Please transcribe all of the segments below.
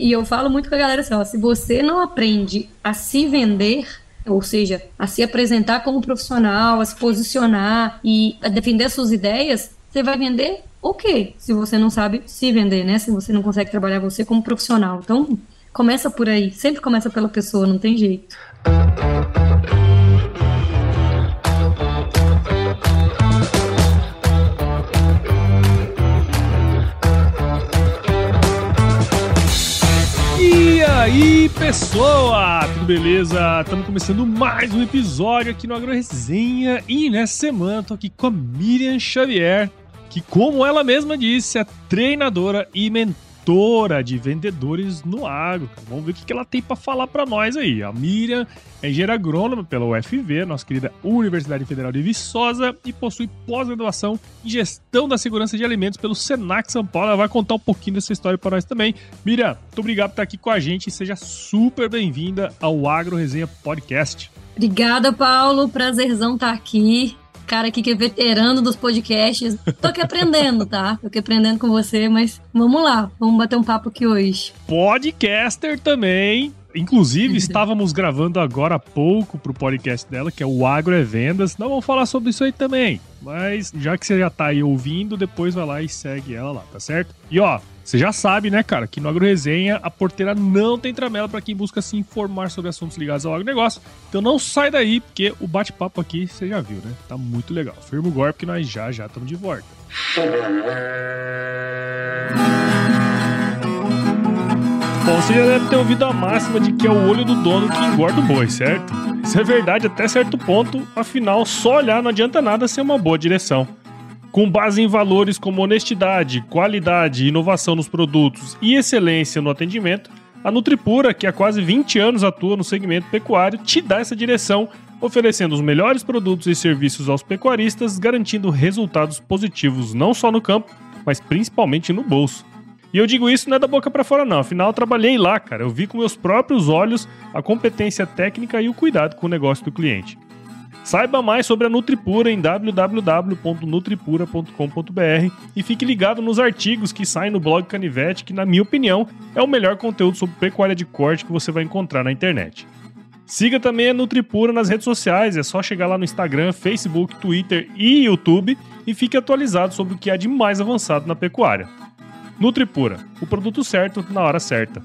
E eu falo muito com a galera assim, ó, se você não aprende a se vender, ou seja, a se apresentar como profissional, a se posicionar e a defender suas ideias, você vai vender o quê? Se você não sabe se vender, né? Se você não consegue trabalhar você como profissional. Então, começa por aí. Sempre começa pela pessoa, não tem jeito. Aí, pessoa? Tudo beleza? Estamos começando mais um episódio aqui no Agro Resenha e nessa semana tô aqui com a Miriam Xavier, que como ela mesma disse, é treinadora e mentora de vendedores no agro. Vamos ver o que ela tem para falar para nós aí. A Miriam é engenheira agrônoma pela UFV, nossa querida Universidade Federal de Viçosa, e possui pós-graduação em gestão da segurança de alimentos pelo Senac São Paulo. Ela vai contar um pouquinho dessa história para nós também. Miriam, muito obrigado por estar aqui com a gente e seja super bem-vinda ao Agro Resenha Podcast. Obrigada, Paulo. Prazerzão estar aqui. Cara aqui que é veterano dos podcasts. Tô aqui aprendendo, tá? Tô aqui aprendendo com você, mas vamos lá. Vamos bater um papo aqui hoje. Podcaster também. Inclusive, estávamos gravando agora há pouco pro podcast dela, que é o Agro é Vendas. Não vamos falar sobre isso aí também. Mas já que você já tá aí ouvindo, depois vai lá e segue ela lá, tá certo? E ó, você já sabe, né, cara, que no Agro Resenha a porteira não tem tramela para quem busca se informar sobre assuntos ligados ao agronegócio. Então não sai daí, porque o bate-papo aqui você já viu, né? Tá muito legal. Firma o golpe que nós já já estamos de volta. Bom, você já deve ter ouvido a máxima de que é o olho do dono que engorda o boi, certo? Isso é verdade até certo ponto, afinal, só olhar não adianta nada ser uma boa direção. Com base em valores como honestidade, qualidade, inovação nos produtos e excelência no atendimento, a Nutripura, que há quase 20 anos atua no segmento pecuário, te dá essa direção, oferecendo os melhores produtos e serviços aos pecuaristas, garantindo resultados positivos não só no campo, mas principalmente no bolso. E eu digo isso não é da boca para fora não, afinal eu trabalhei lá, cara. Eu vi com meus próprios olhos a competência técnica e o cuidado com o negócio do cliente. Saiba mais sobre a Nutripura em www.nutripura.com.br e fique ligado nos artigos que saem no blog Canivete, que na minha opinião é o melhor conteúdo sobre pecuária de corte que você vai encontrar na internet. Siga também a Nutripura nas redes sociais, é só chegar lá no Instagram, Facebook, Twitter e YouTube e fique atualizado sobre o que há de mais avançado na pecuária. Nutripura, o produto certo na hora certa.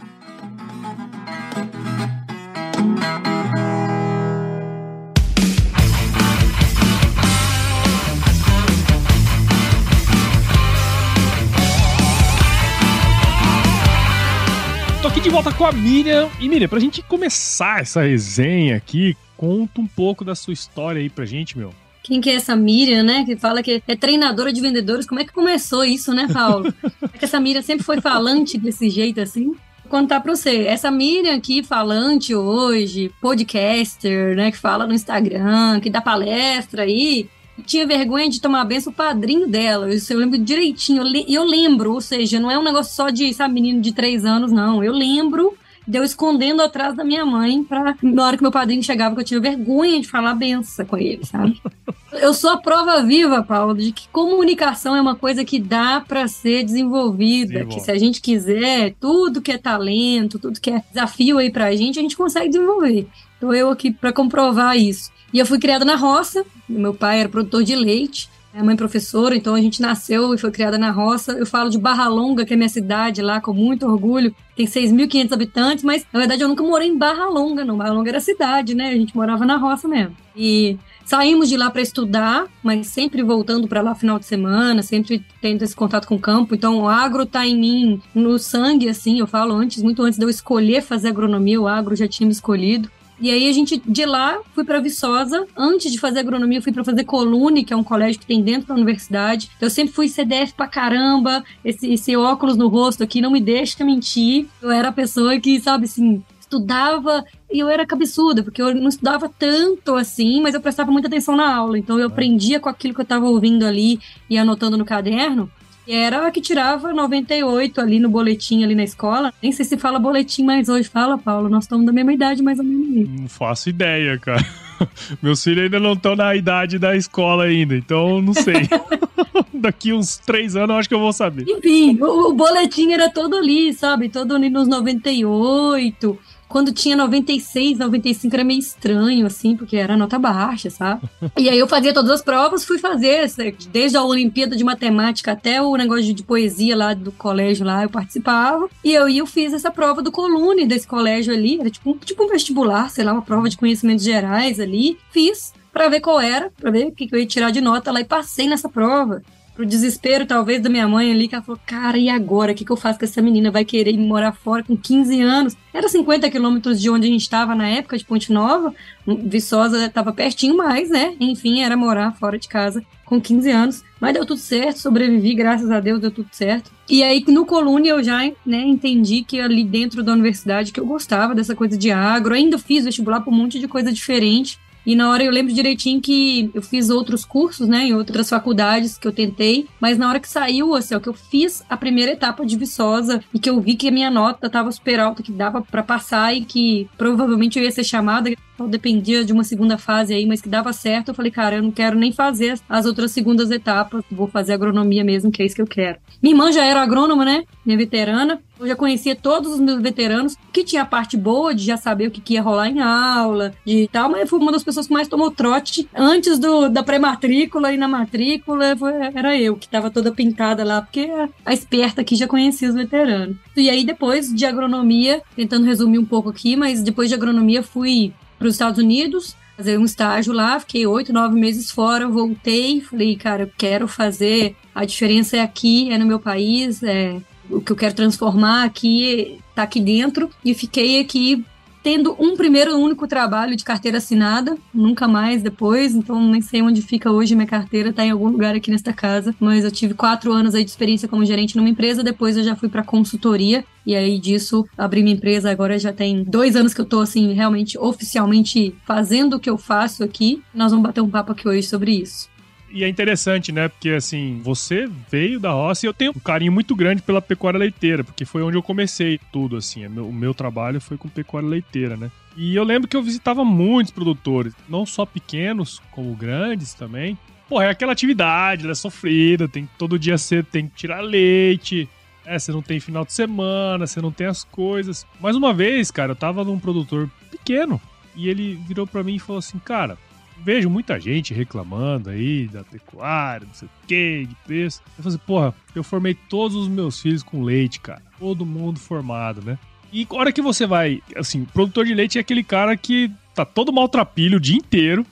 Aqui de volta com a Miriam. E Miriam, pra gente começar essa resenha aqui, conta um pouco da sua história aí pra gente, meu. Quem que é essa Miriam, né? Que fala que é treinadora de vendedores. Como é que começou isso, né, Paulo? É que essa Miriam sempre foi falante desse jeito assim? Vou contar pra você. Essa Miriam aqui, falante hoje, podcaster, né? Que fala no Instagram, que dá palestra aí. Tinha vergonha de tomar benção o padrinho dela. Isso eu lembro direitinho. E eu, eu lembro, ou seja, não é um negócio só de, sabe, menino de três anos, não. Eu lembro de eu escondendo atrás da minha mãe pra, na hora que meu padrinho chegava, que eu tinha vergonha de falar benção com ele, sabe? eu sou a prova viva, Paulo, de que comunicação é uma coisa que dá para ser desenvolvida, Sim, que se a gente quiser, tudo que é talento, tudo que é desafio aí pra gente, a gente consegue desenvolver. Tô eu aqui para comprovar isso. E eu fui criada na roça, meu pai era produtor de leite, minha mãe é professora, então a gente nasceu e foi criada na roça. Eu falo de Barra Longa, que é minha cidade lá, com muito orgulho. Tem 6.500 habitantes, mas na verdade eu nunca morei em Barra Longa, não. Barra Longa era cidade, né? A gente morava na roça mesmo. E saímos de lá para estudar, mas sempre voltando para lá final de semana, sempre tendo esse contato com o campo. Então o agro tá em mim, no sangue, assim, eu falo antes, muito antes de eu escolher fazer agronomia, o agro já tinha me escolhido. E aí a gente, de lá, fui para Viçosa. Antes de fazer agronomia, fui para fazer Colune, que é um colégio que tem dentro da universidade. Eu sempre fui CDF pra caramba. Esse, esse óculos no rosto aqui não me deixa mentir. Eu era a pessoa que, sabe, assim, estudava e eu era cabeçuda, porque eu não estudava tanto assim, mas eu prestava muita atenção na aula. Então eu aprendia com aquilo que eu estava ouvindo ali e anotando no caderno. E era a que tirava 98 ali no boletim ali na escola. Nem sei se fala boletim mais hoje. Fala, Paulo, nós estamos da mesma idade mais ou menos. Não faço ideia, cara. Meus filhos ainda não estão na idade da escola ainda, então não sei. Daqui uns três anos eu acho que eu vou saber. Enfim, o, o boletim era todo ali, sabe? Todo ali nos 98 quando tinha 96, 95 era meio estranho, assim, porque era nota baixa, sabe? E aí eu fazia todas as provas, fui fazer, desde a Olimpíada de Matemática até o negócio de poesia lá do colégio lá, eu participava. E eu, eu fiz essa prova do colune desse colégio ali, era tipo, tipo um vestibular, sei lá, uma prova de conhecimentos gerais ali. Fiz para ver qual era, para ver o que eu ia tirar de nota lá e passei nessa prova pro desespero, talvez, da minha mãe ali, que ela falou, cara, e agora? O que, que eu faço com essa menina? Vai querer ir morar fora com 15 anos? Era 50 quilômetros de onde a gente estava na época, de Ponte Nova. Viçosa estava pertinho mais, né? Enfim, era morar fora de casa com 15 anos. Mas deu tudo certo, sobrevivi, graças a Deus, deu tudo certo. E aí, no Colune, eu já né, entendi que ali dentro da universidade que eu gostava dessa coisa de agro. Ainda fiz vestibular para um monte de coisa diferente. E na hora eu lembro direitinho que eu fiz outros cursos, né, em outras faculdades que eu tentei, mas na hora que saiu, assim, ó, que eu fiz a primeira etapa de Viçosa e que eu vi que a minha nota tava super alta, que dava para passar e que provavelmente eu ia ser chamada, então dependia de uma segunda fase aí, mas que dava certo, eu falei, cara, eu não quero nem fazer as outras segundas etapas, vou fazer agronomia mesmo, que é isso que eu quero. Minha irmã já era agrônoma, né, minha veterana, eu já conhecia todos os meus veteranos, que tinha a parte boa de já saber o que, que ia rolar em aula, de tal, mas foi uma das pessoas que mais tomou trote antes do, da pré-matrícula e na matrícula, foi, era eu, que estava toda pintada lá, porque a esperta aqui já conhecia os veteranos. E aí, depois de agronomia, tentando resumir um pouco aqui, mas depois de agronomia fui para os Estados Unidos, fazer um estágio lá, fiquei oito, nove meses fora, voltei, falei, cara, eu quero fazer, a diferença é aqui, é no meu país, é o que eu quero transformar aqui está aqui dentro. E fiquei aqui tendo um primeiro único trabalho de carteira assinada, nunca mais depois, então nem sei onde fica hoje minha carteira, tá em algum lugar aqui nesta casa, mas eu tive quatro anos aí de experiência como gerente numa empresa, depois eu já fui para consultoria, e aí disso abri minha empresa, agora já tem dois anos que eu tô assim, realmente, oficialmente fazendo o que eu faço aqui, nós vamos bater um papo aqui hoje sobre isso. E é interessante, né? Porque assim, você veio da roça e eu tenho um carinho muito grande pela pecuária leiteira, porque foi onde eu comecei tudo, assim. O meu trabalho foi com pecuária leiteira, né? E eu lembro que eu visitava muitos produtores, não só pequenos, como grandes também. Pô, é aquela atividade, ela é sofrida, tem todo dia você tem que tirar leite, é, você não tem final de semana, você não tem as coisas. Mais uma vez, cara, eu tava num produtor pequeno e ele virou para mim e falou assim: "Cara, vejo muita gente reclamando aí da pecuária, não sei o que, de preço. Eu falei assim, porra, eu formei todos os meus filhos com leite, cara. Todo mundo formado, né? E a hora que você vai, assim, produtor de leite é aquele cara que tá todo maltrapilho o dia inteiro,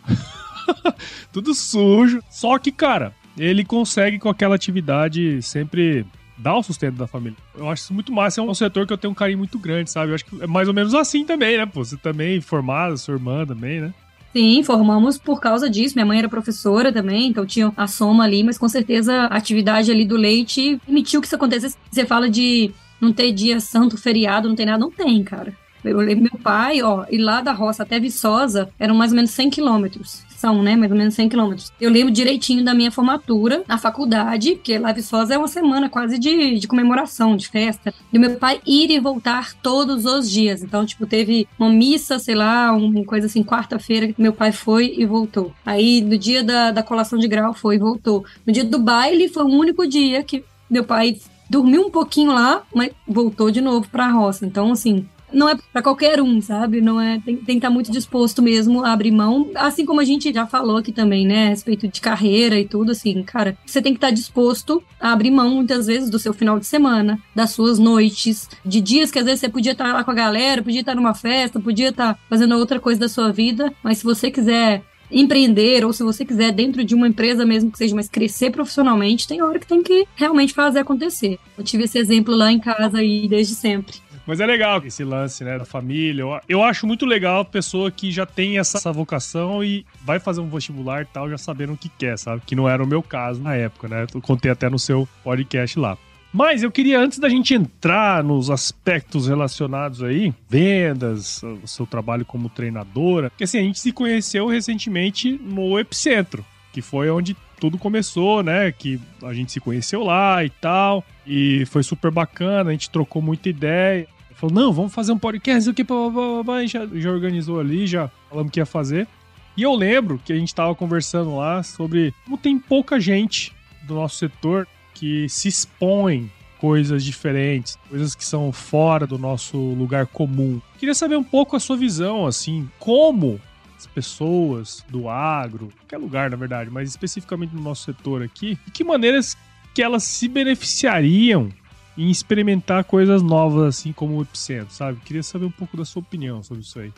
tudo sujo. Só que, cara, ele consegue com aquela atividade sempre dar o sustento da família. Eu acho isso muito massa, é um setor que eu tenho um carinho muito grande, sabe? Eu acho que é mais ou menos assim também, né? Pô, você também formado, sua irmã também, né? Sim, formamos por causa disso. Minha mãe era professora também, então tinha a soma ali, mas com certeza a atividade ali do leite permitiu que isso acontecesse. Você fala de não ter dia santo, feriado, não tem nada, não tem, cara. Eu lembro meu pai, ó, e lá da roça até Viçosa eram mais ou menos 100 quilômetros. São, né? Mais ou menos 100 quilômetros. Eu lembro direitinho da minha formatura na faculdade, porque lá Viçosa é uma semana quase de, de comemoração, de festa. E meu pai ir e voltar todos os dias. Então, tipo, teve uma missa, sei lá, uma coisa assim, quarta-feira, que meu pai foi e voltou. Aí, no dia da, da colação de grau, foi e voltou. No dia do baile, foi o único dia que meu pai dormiu um pouquinho lá, mas voltou de novo pra roça. Então, assim, não é para qualquer um, sabe? Não é tem, tem que estar tá muito disposto mesmo a abrir mão, assim como a gente já falou aqui também, né, a respeito de carreira e tudo assim, cara, você tem que estar tá disposto a abrir mão muitas vezes do seu final de semana, das suas noites, de dias que às vezes você podia estar tá lá com a galera, podia estar numa festa, podia estar fazendo outra coisa da sua vida, mas se você quiser empreender ou se você quiser dentro de uma empresa mesmo que seja, mas crescer profissionalmente, tem hora que tem que realmente fazer acontecer. Eu tive esse exemplo lá em casa aí desde sempre. Mas é legal esse lance, né, da família. Eu acho muito legal a pessoa que já tem essa, vocação e vai fazer um vestibular e tal, já sabendo o que quer, sabe? Que não era o meu caso na época, né? Eu contei até no seu podcast lá. Mas eu queria, antes da gente entrar nos aspectos relacionados aí, vendas, o seu trabalho como treinadora, que assim, a gente se conheceu recentemente no Epicentro, que foi onde tudo começou, né? Que a gente se conheceu lá e tal. E foi super bacana, a gente trocou muita ideia. Falou, não, vamos fazer um podcast aqui, blá, blá, blá, já, já organizou ali, já falamos que ia fazer. E eu lembro que a gente estava conversando lá sobre como tem pouca gente do nosso setor que se expõe coisas diferentes, coisas que são fora do nosso lugar comum. Queria saber um pouco a sua visão, assim, como as pessoas do agro, qualquer lugar na verdade, mas especificamente no nosso setor aqui, de que maneiras que elas se beneficiariam em experimentar coisas novas, assim como o Epicentro, sabe? Queria saber um pouco da sua opinião sobre isso aí.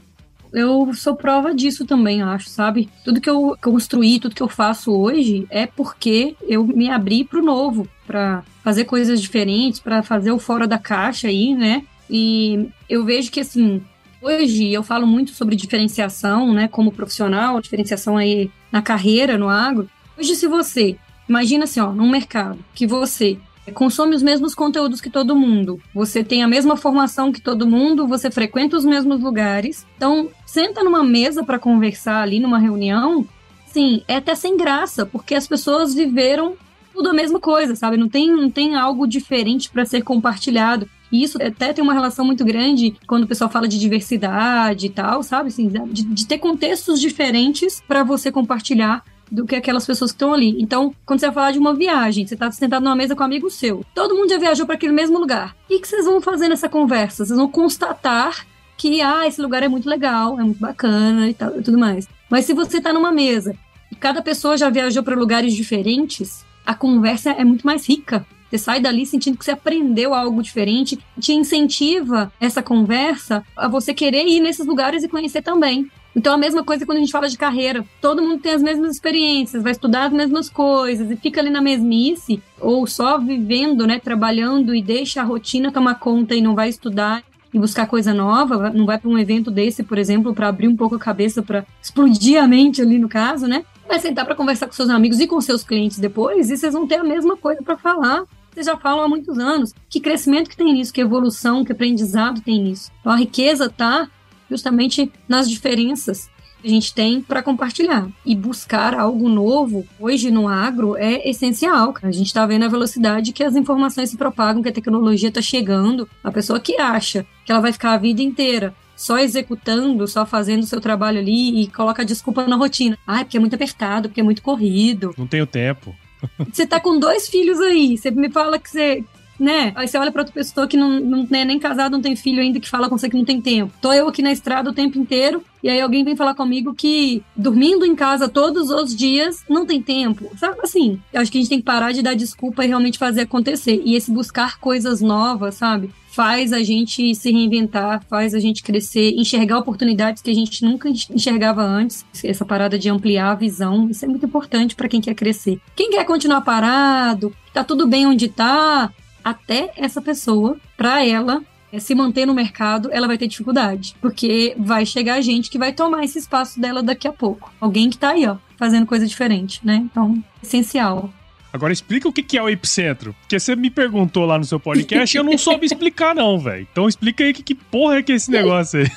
Eu sou prova disso também, acho, sabe? Tudo que eu construí, tudo que eu faço hoje é porque eu me abri pro novo, para fazer coisas diferentes, para fazer o fora da caixa aí, né? E eu vejo que assim, hoje eu falo muito sobre diferenciação, né, como profissional, diferenciação aí na carreira, no agro. Hoje se você imagina assim, ó, num mercado que você consome os mesmos conteúdos que todo mundo, você tem a mesma formação que todo mundo, você frequenta os mesmos lugares. Então, senta numa mesa para conversar ali numa reunião, sim, é até sem graça, porque as pessoas viveram tudo a mesma coisa, sabe? Não tem, não tem algo diferente para ser compartilhado. E isso até tem uma relação muito grande quando o pessoal fala de diversidade e tal, sabe? Assim, de, de ter contextos diferentes para você compartilhar do que aquelas pessoas que estão ali. Então, quando você vai falar de uma viagem, você está sentado numa mesa com um amigo seu, todo mundo já viajou para aquele mesmo lugar. O que vocês vão fazer nessa conversa? Vocês vão constatar que, ah, esse lugar é muito legal, é muito bacana e tal, e tudo mais. Mas se você está numa mesa e cada pessoa já viajou para lugares diferentes, a conversa é muito mais rica. Você sai dali sentindo que você aprendeu algo diferente, te incentiva essa conversa a você querer ir nesses lugares e conhecer também. Então, a mesma coisa quando a gente fala de carreira. Todo mundo tem as mesmas experiências, vai estudar as mesmas coisas e fica ali na mesmice, ou só vivendo, né, trabalhando e deixa a rotina tomar conta e não vai estudar e buscar coisa nova, não vai para um evento desse, por exemplo, para abrir um pouco a cabeça, para explodir a mente ali no caso, né? Vai sentar para conversar com seus amigos e com seus clientes depois, e vocês vão ter a mesma coisa para falar. Vocês já falam há muitos anos. Que crescimento que tem nisso, que evolução, que aprendizado tem nisso. Então a riqueza tá justamente nas diferenças que a gente tem para compartilhar. E buscar algo novo, hoje no agro, é essencial. A gente está vendo a velocidade que as informações se propagam, que a tecnologia está chegando. A pessoa que acha que ela vai ficar a vida inteira só executando, só fazendo o seu trabalho ali e coloca desculpa na rotina. Ah, é porque é muito apertado, porque é muito corrido. Não tenho tempo. Você tá com dois filhos aí, você me fala que você né? Aí você olha pra outra pessoa que não, não é nem casado, não tem filho ainda, que fala com você que não tem tempo. Tô eu aqui na estrada o tempo inteiro, e aí alguém vem falar comigo que dormindo em casa todos os dias não tem tempo. Sabe assim? Eu acho que a gente tem que parar de dar desculpa e realmente fazer acontecer. E esse buscar coisas novas, sabe? Faz a gente se reinventar, faz a gente crescer, enxergar oportunidades que a gente nunca enxergava antes. Essa parada de ampliar a visão, isso é muito importante para quem quer crescer. Quem quer continuar parado, tá tudo bem onde tá, até essa pessoa, para ela é, se manter no mercado, ela vai ter dificuldade. Porque vai chegar gente que vai tomar esse espaço dela daqui a pouco. Alguém que tá aí, ó, fazendo coisa diferente, né? Então, essencial. Agora explica o que é o epicentro. Porque você me perguntou lá no seu podcast e eu não soube explicar, não, velho. Então explica aí que, que porra é que é esse negócio aí.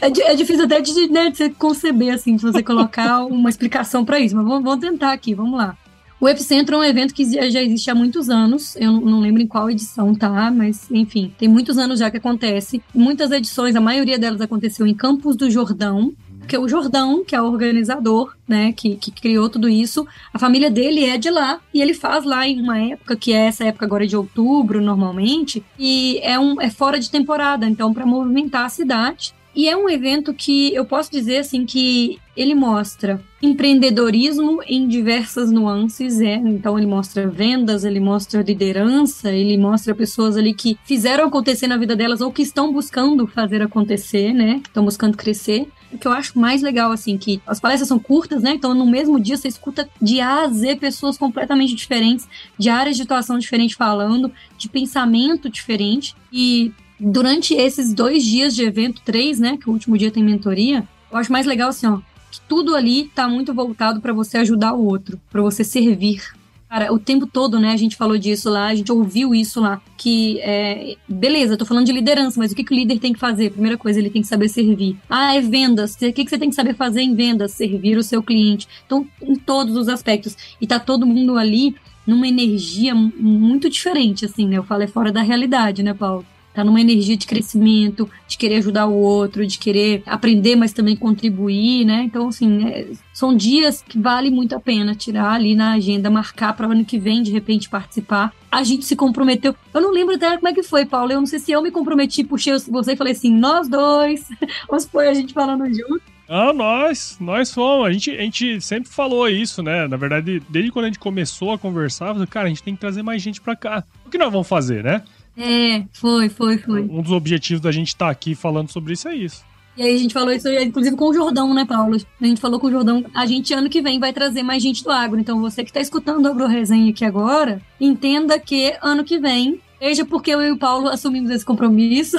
É, é, difícil até de, né, de você conceber, assim, de você colocar uma explicação para isso. Mas vamos, vamos tentar aqui, vamos lá. O Epicentro é um evento que já existe há muitos anos. Eu não lembro em qual edição tá, mas enfim, tem muitos anos já que acontece. Muitas edições, a maioria delas aconteceu em Campos do Jordão, porque o Jordão, que é o organizador, né, que, que criou tudo isso, a família dele é de lá e ele faz lá em uma época que é essa época agora de outubro normalmente e é um é fora de temporada, então para movimentar a cidade e é um evento que eu posso dizer assim que ele mostra empreendedorismo em diversas nuances, é. Então ele mostra vendas, ele mostra liderança, ele mostra pessoas ali que fizeram acontecer na vida delas ou que estão buscando fazer acontecer, né? Estão buscando crescer. O que eu acho mais legal, assim, que as palestras são curtas, né? Então, no mesmo dia, você escuta de A a Z pessoas completamente diferentes, de áreas de atuação diferentes falando, de pensamento diferente. E durante esses dois dias de evento, três, né? Que o último dia tem mentoria, eu acho mais legal assim, ó, que tudo ali tá muito voltado para você ajudar o outro, para você servir. Cara, o tempo todo, né, a gente falou disso lá, a gente ouviu isso lá, que é, beleza, tô falando de liderança, mas o que, que o líder tem que fazer? Primeira coisa, ele tem que saber servir. Ah, é vendas. O que, que você tem que saber fazer em vendas? Servir o seu cliente. Então, em todos os aspectos. E tá todo mundo ali numa energia muito diferente, assim, né? Eu falo, é fora da realidade, né, Paulo? Tá numa energia de crescimento, de querer ajudar o outro, de querer aprender, mas também contribuir, né? Então, assim, é, são dias que vale muito a pena tirar ali na agenda, marcar para o ano que vem, de repente, participar. A gente se comprometeu. Eu não lembro até como é que foi, Paulo. Eu não sei se eu me comprometi, puxei você e falei assim, nós dois. Ou se foi a gente falando junto. Ah, nós, nós fomos. A gente, a gente sempre falou isso, né? Na verdade, desde quando a gente começou a conversar, cara, a gente tem que trazer mais gente pra cá. O que nós vamos fazer, né? É, foi, foi, foi. Um dos objetivos da gente estar tá aqui falando sobre isso é isso. E aí a gente falou isso, inclusive, com o Jordão, né, Paulo? A gente falou com o Jordão, a gente ano que vem vai trazer mais gente do agro. Então você que está escutando a Agro Resenha aqui agora, entenda que ano que vem Seja porque eu e o Paulo assumimos esse compromisso,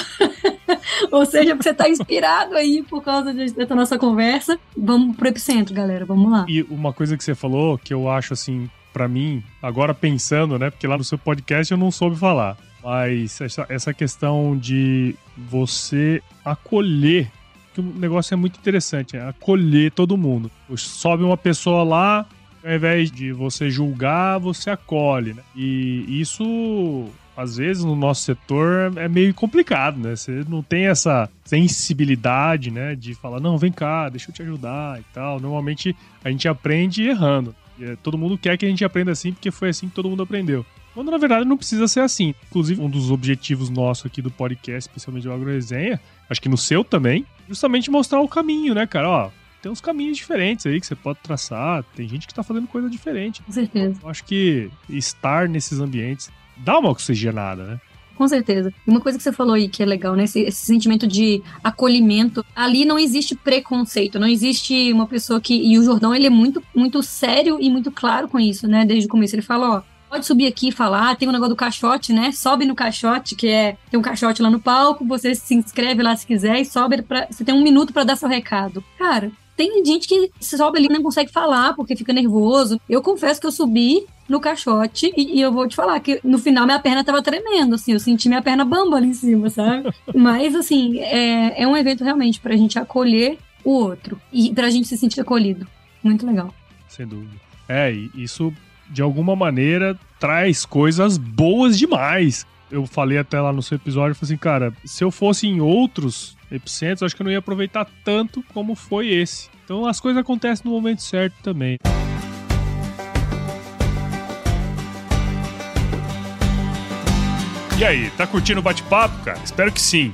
ou seja, porque você está inspirado aí por causa dessa nossa conversa. Vamos pro epicentro, galera. Vamos lá. E uma coisa que você falou que eu acho assim, para mim, agora pensando, né? Porque lá no seu podcast eu não soube falar. Mas essa, essa questão de você acolher que o negócio é muito interessante, é acolher todo mundo. Sobe uma pessoa lá, ao invés de você julgar, você acolhe, né? E isso às vezes no nosso setor é meio complicado, né? Você não tem essa sensibilidade, né? De falar, não, vem cá, deixa eu te ajudar e tal. Normalmente a gente aprende errando. E é, todo mundo quer que a gente aprenda assim porque foi assim que todo mundo aprendeu. Quando na verdade não precisa ser assim. Inclusive, um dos objetivos nossos aqui do podcast, especialmente do AgroResenha, acho que no seu também, justamente mostrar o caminho, né, cara? Ó, tem uns caminhos diferentes aí que você pode traçar. Tem gente que tá fazendo coisa diferente. Com certeza. Eu acho que estar nesses ambientes dá uma oxigenada, né? Com certeza. Uma coisa que você falou aí que é legal, né? Esse, esse, sentimento de acolhimento. Ali não existe preconceito, não existe uma pessoa que. E o Jordão, ele é muito, muito sério e muito claro com isso, né? Desde o começo. Ele fala: ó, pode subir aqui e falar. Tem o um negócio do caixote, né? Sobe no caixote, que é. Tem um caixote lá no palco, você se inscreve lá se quiser e sobe. Pra, você tem um minuto para dar seu recado. Cara, tem gente que sobe ali e não consegue falar porque fica nervoso. Eu confesso que eu subi no caixote e, e, eu vou te falar que no final minha perna tava tremendo, assim, eu senti minha perna bamba ali em cima, sabe? Mas, assim, é, é um evento realmente pra gente acolher o outro e pra gente se sentir acolhido. Muito legal. Sem dúvida. É, isso de alguma maneira traz coisas boas demais. Eu falei até lá no seu episódio, falei assim, cara, se eu fosse em outros epicentros, acho que eu não ia aproveitar tanto como foi esse. Então as coisas acontecem no momento certo também. E aí, tá curtindo o bate-papo, cara? Espero que sim.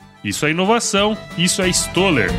Isso é inovação, isso é Stoller.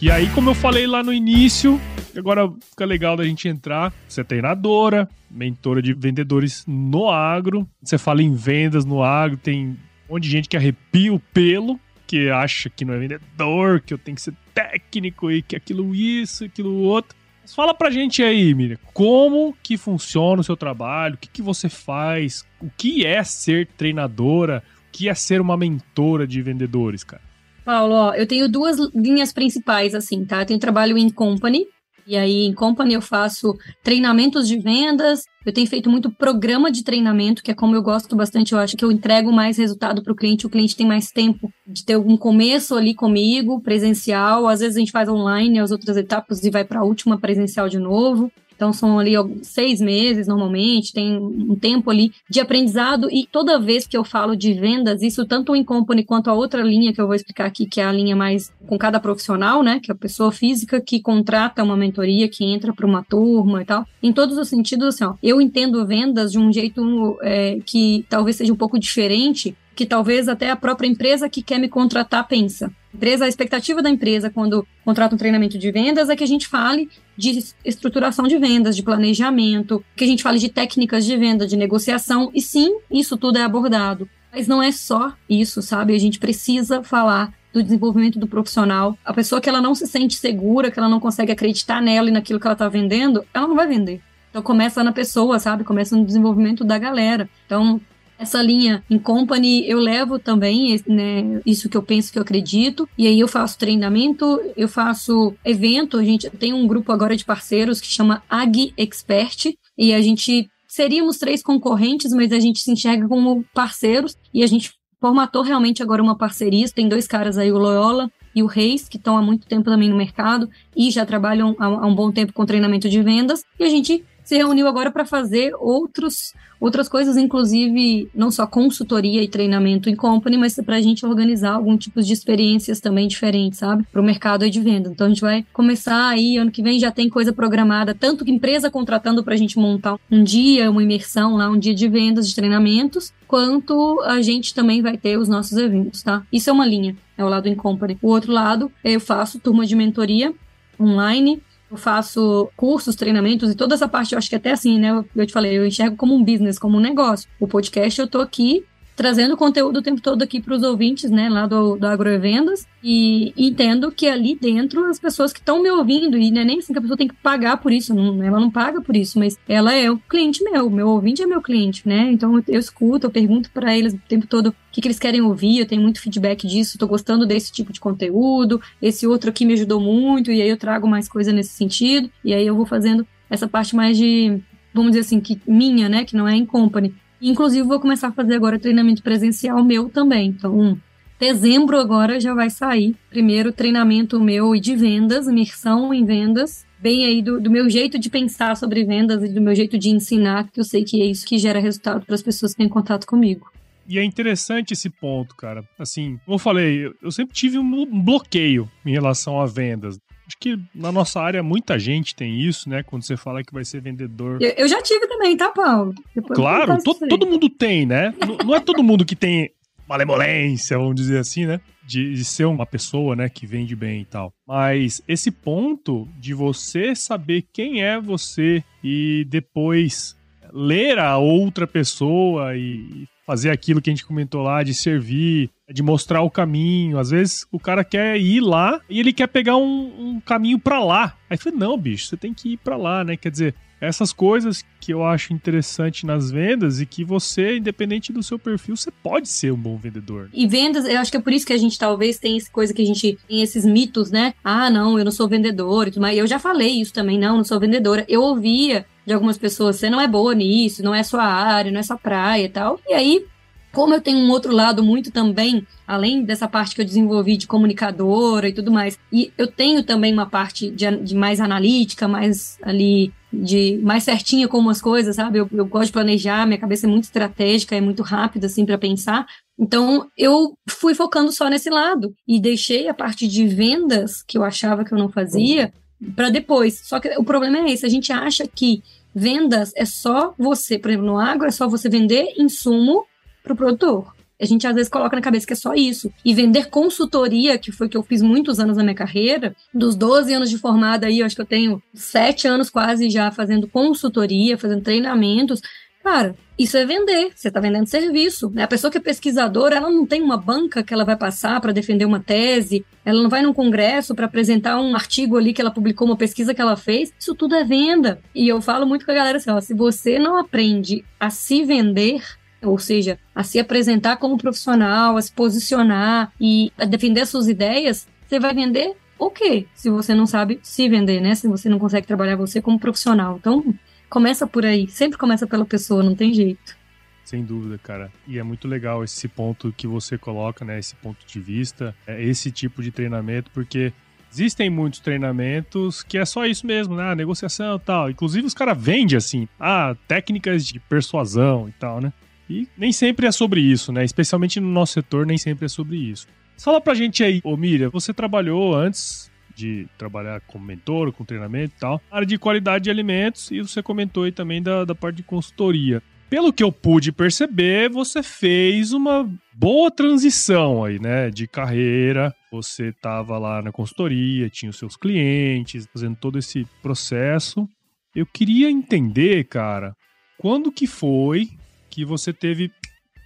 E aí, como eu falei lá no início, agora fica legal da gente entrar. Você é treinadora, mentora de vendedores no agro. Você fala em vendas no agro, tem um monte de gente que arrepia o pelo que acha que não é vendedor, que eu tenho que ser técnico e que aquilo isso, aquilo outro. Mas fala pra gente aí, Miriam, como que funciona o seu trabalho, o que, que você faz, o que é ser treinadora, o que é ser uma mentora de vendedores, cara? Paulo, ó, eu tenho duas linhas principais, assim, tá? Eu tenho trabalho em company, e aí, em company, eu faço treinamentos de vendas. Eu tenho feito muito programa de treinamento, que é como eu gosto bastante. Eu acho que eu entrego mais resultado para o cliente. O cliente tem mais tempo de ter algum começo ali comigo, presencial. Às vezes a gente faz online as outras etapas e vai para a última presencial de novo. Então, são ali seis meses normalmente, tem um tempo ali de aprendizado e toda vez que eu falo de vendas, isso tanto em company quanto a outra linha que eu vou explicar aqui, que é a linha mais com cada profissional, né, que é a pessoa física que contrata uma mentoria, que entra para uma turma e tal. Em todos os sentidos, assim, ó, eu entendo vendas de um jeito é, que talvez seja um pouco diferente que talvez até a própria empresa que quer me contratar pensa. Empresa, a expectativa da empresa quando contrata um treinamento de vendas é que a gente fale de estruturação de vendas, de planejamento, que a gente fale de técnicas de venda, de negociação, e sim, isso tudo é abordado. Mas não é só isso, sabe? A gente precisa falar do desenvolvimento do profissional. A pessoa que ela não se sente segura, que ela não consegue acreditar nela e naquilo que ela está vendendo, ela não vai vender. Então começa na pessoa, sabe? Começa no desenvolvimento da galera. Então, essa linha em company eu levo também, né, isso que eu penso, que eu acredito, e aí eu faço treinamento, eu faço evento, a gente tem um grupo agora de parceiros que chama Ag Expert, e a gente seríamos três concorrentes, mas a gente se enxerga como parceiros, e a gente formatou realmente agora uma parceria, tem dois caras aí, o Loyola e o Reis, que estão há muito tempo também no mercado e já trabalham há, um bom tempo com treinamento de vendas, e a gente se reuniu agora para fazer outros, outras coisas, inclusive não só consultoria e treinamento em company, mas para a gente organizar algum tipo de experiências também diferentes, sabe? Para o mercado de venda. Então a gente vai começar aí, ano que vem já tem coisa programada, tanto que empresa contratando para a gente montar um dia, uma imersão lá, um dia de vendas, de treinamentos, quanto a gente também vai ter os nossos eventos, tá? Isso é uma linha, é o lado em company. O outro lado, eu faço turma de mentoria online, eu faço cursos, treinamentos e toda essa parte, eu acho que até assim, né? Eu te falei, eu enxergo como um business, como um negócio. O podcast eu tô aqui trazendo conteúdo o tempo todo aqui para os ouvintes, né, lá do, do Agrovendas, e entendo que ali dentro as pessoas que estão me ouvindo, e não é nem assim que a pessoa tem que pagar por isso, não, ela não paga por isso, mas ela é o cliente meu, meu ouvinte é meu cliente, né, então eu, eu escuto, eu pergunto para eles o tempo todo o que, que eles querem ouvir, eu tenho muito feedback disso, tô gostando desse tipo de conteúdo, esse outro aqui me ajudou muito, e aí eu trago mais coisa nesse sentido, e aí eu vou fazendo essa parte mais de vamos dizer assim, que minha, né, que não é em company. Inclusive, vou começar a fazer agora treinamento presencial meu também. Então, dezembro agora já vai sair. Primeiro treinamento meu e de vendas, imersão em vendas. Bem aí do, do meu jeito de pensar sobre vendas e do meu jeito de ensinar, que eu sei que é isso que gera resultado para as pessoas que têm contato comigo. E é interessante esse ponto, cara. Assim, como eu falei, eu sempre tive um bloqueio em relação a vendas. Acho que na nossa área muita gente tem isso, né? Quando você fala que vai ser vendedor. Eu, eu já tive também, tá, Paulo? Depois claro, to, todo mundo tem, né? não, não é todo mundo que tem malemolência, vamos dizer assim, né? De, de, ser uma pessoa, né, que vende bem e tal. Mas esse ponto de você saber quem é você e depois ler a outra pessoa e fazer aquilo que a gente comentou lá, de servir, de mostrar o caminho. Às vezes o cara quer ir lá e ele quer pegar um, um caminho para lá. Aí foi não, bicho, você tem que ir para lá, né? Quer dizer, essas coisas que eu acho interessante nas vendas e que você, independente do seu perfil, você pode ser um bom vendedor. E vendas, eu acho que é por isso que a gente talvez tem essa coisa que a gente tem esses mitos, né? Ah, não, eu não sou vendedor, mas eu já falei isso também, não, não sou vendedora. Eu ouvia de algumas pessoas, você não é boa nisso, não é sua área, não é sua praia e tal. E aí, como eu tenho um outro lado muito também, além dessa parte que eu desenvolvi de comunicadora e tudo mais, e eu tenho também uma parte de, de mais analítica, mais ali, de mais certinha com umas coisas, sabe? Eu, eu gosto de planejar, minha cabeça é muito estratégica, é muito rápida, assim, para pensar. Então, eu fui focando só nesse lado e deixei a parte de vendas, que eu achava que eu não fazia, para depois. Só que o problema é esse, a gente acha que vendas é só você, por exemplo, no agro é só você vender insumo para o produtor. A gente às vezes coloca na cabeça que é só isso. E vender consultoria, que foi que eu fiz muitos anos na minha carreira, dos 12 anos de formada aí, eu acho que eu tenho 7 anos quase já fazendo consultoria, fazendo treinamentos. Cara, isso é vender, você está vendendo serviço. Né? A pessoa que é pesquisadora, ela não tem uma banca que ela vai passar para defender uma tese, ela não vai num congresso para apresentar um artigo ali que ela publicou, uma pesquisa que ela fez. Isso tudo é venda. E eu falo muito com a galera assim: ó, se você não aprende a se vender, ou seja, a se apresentar como profissional, a se posicionar e a defender suas ideias, você vai vender o quê? Se você não sabe se vender, né? Se você não consegue trabalhar você como profissional. Então, Começa por aí, sempre começa pela pessoa, não tem jeito. Sem dúvida, cara. E é muito legal esse ponto que você coloca, né? Esse ponto de vista, é esse tipo de treinamento, porque Existem muitos treinamentos que é só isso mesmo, né? Negociação e tal. Inclusive os caras vendem assim, ah, técnicas de persuasão e tal, né? E nem sempre é sobre isso, né? Especialmente no nosso setor, nem sempre é sobre isso. Fala pra gente aí, ô Miriam, você trabalhou antes de trabalhar como mentor, com treinamento e tal, área de qualidade de alimentos e você comentou aí também da, da parte de consultoria. Pelo que eu pude perceber, você fez uma boa transição aí, né, de carreira. Você estava lá na consultoria, tinha os seus clientes, fazendo todo esse processo. Eu queria entender, cara, quando que foi que você teve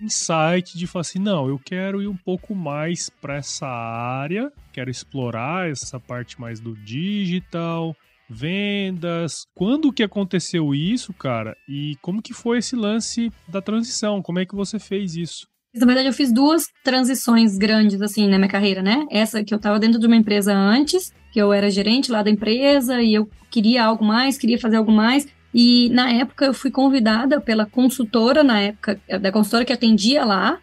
insight de falar assim, não, eu quero ir um pouco mais para essa área, quero explorar essa parte mais do digital, vendas. Quando que aconteceu isso, cara? E como que foi esse lance da transição? Como é que você fez isso? Na verdade, eu fiz duas transições grandes, assim, na minha carreira, né? Essa que eu estava dentro de uma empresa antes, que eu era gerente lá da empresa e eu queria algo mais, queria fazer algo mais. E na época eu fui convidada pela consultora, na época, da consultora que atendia lá,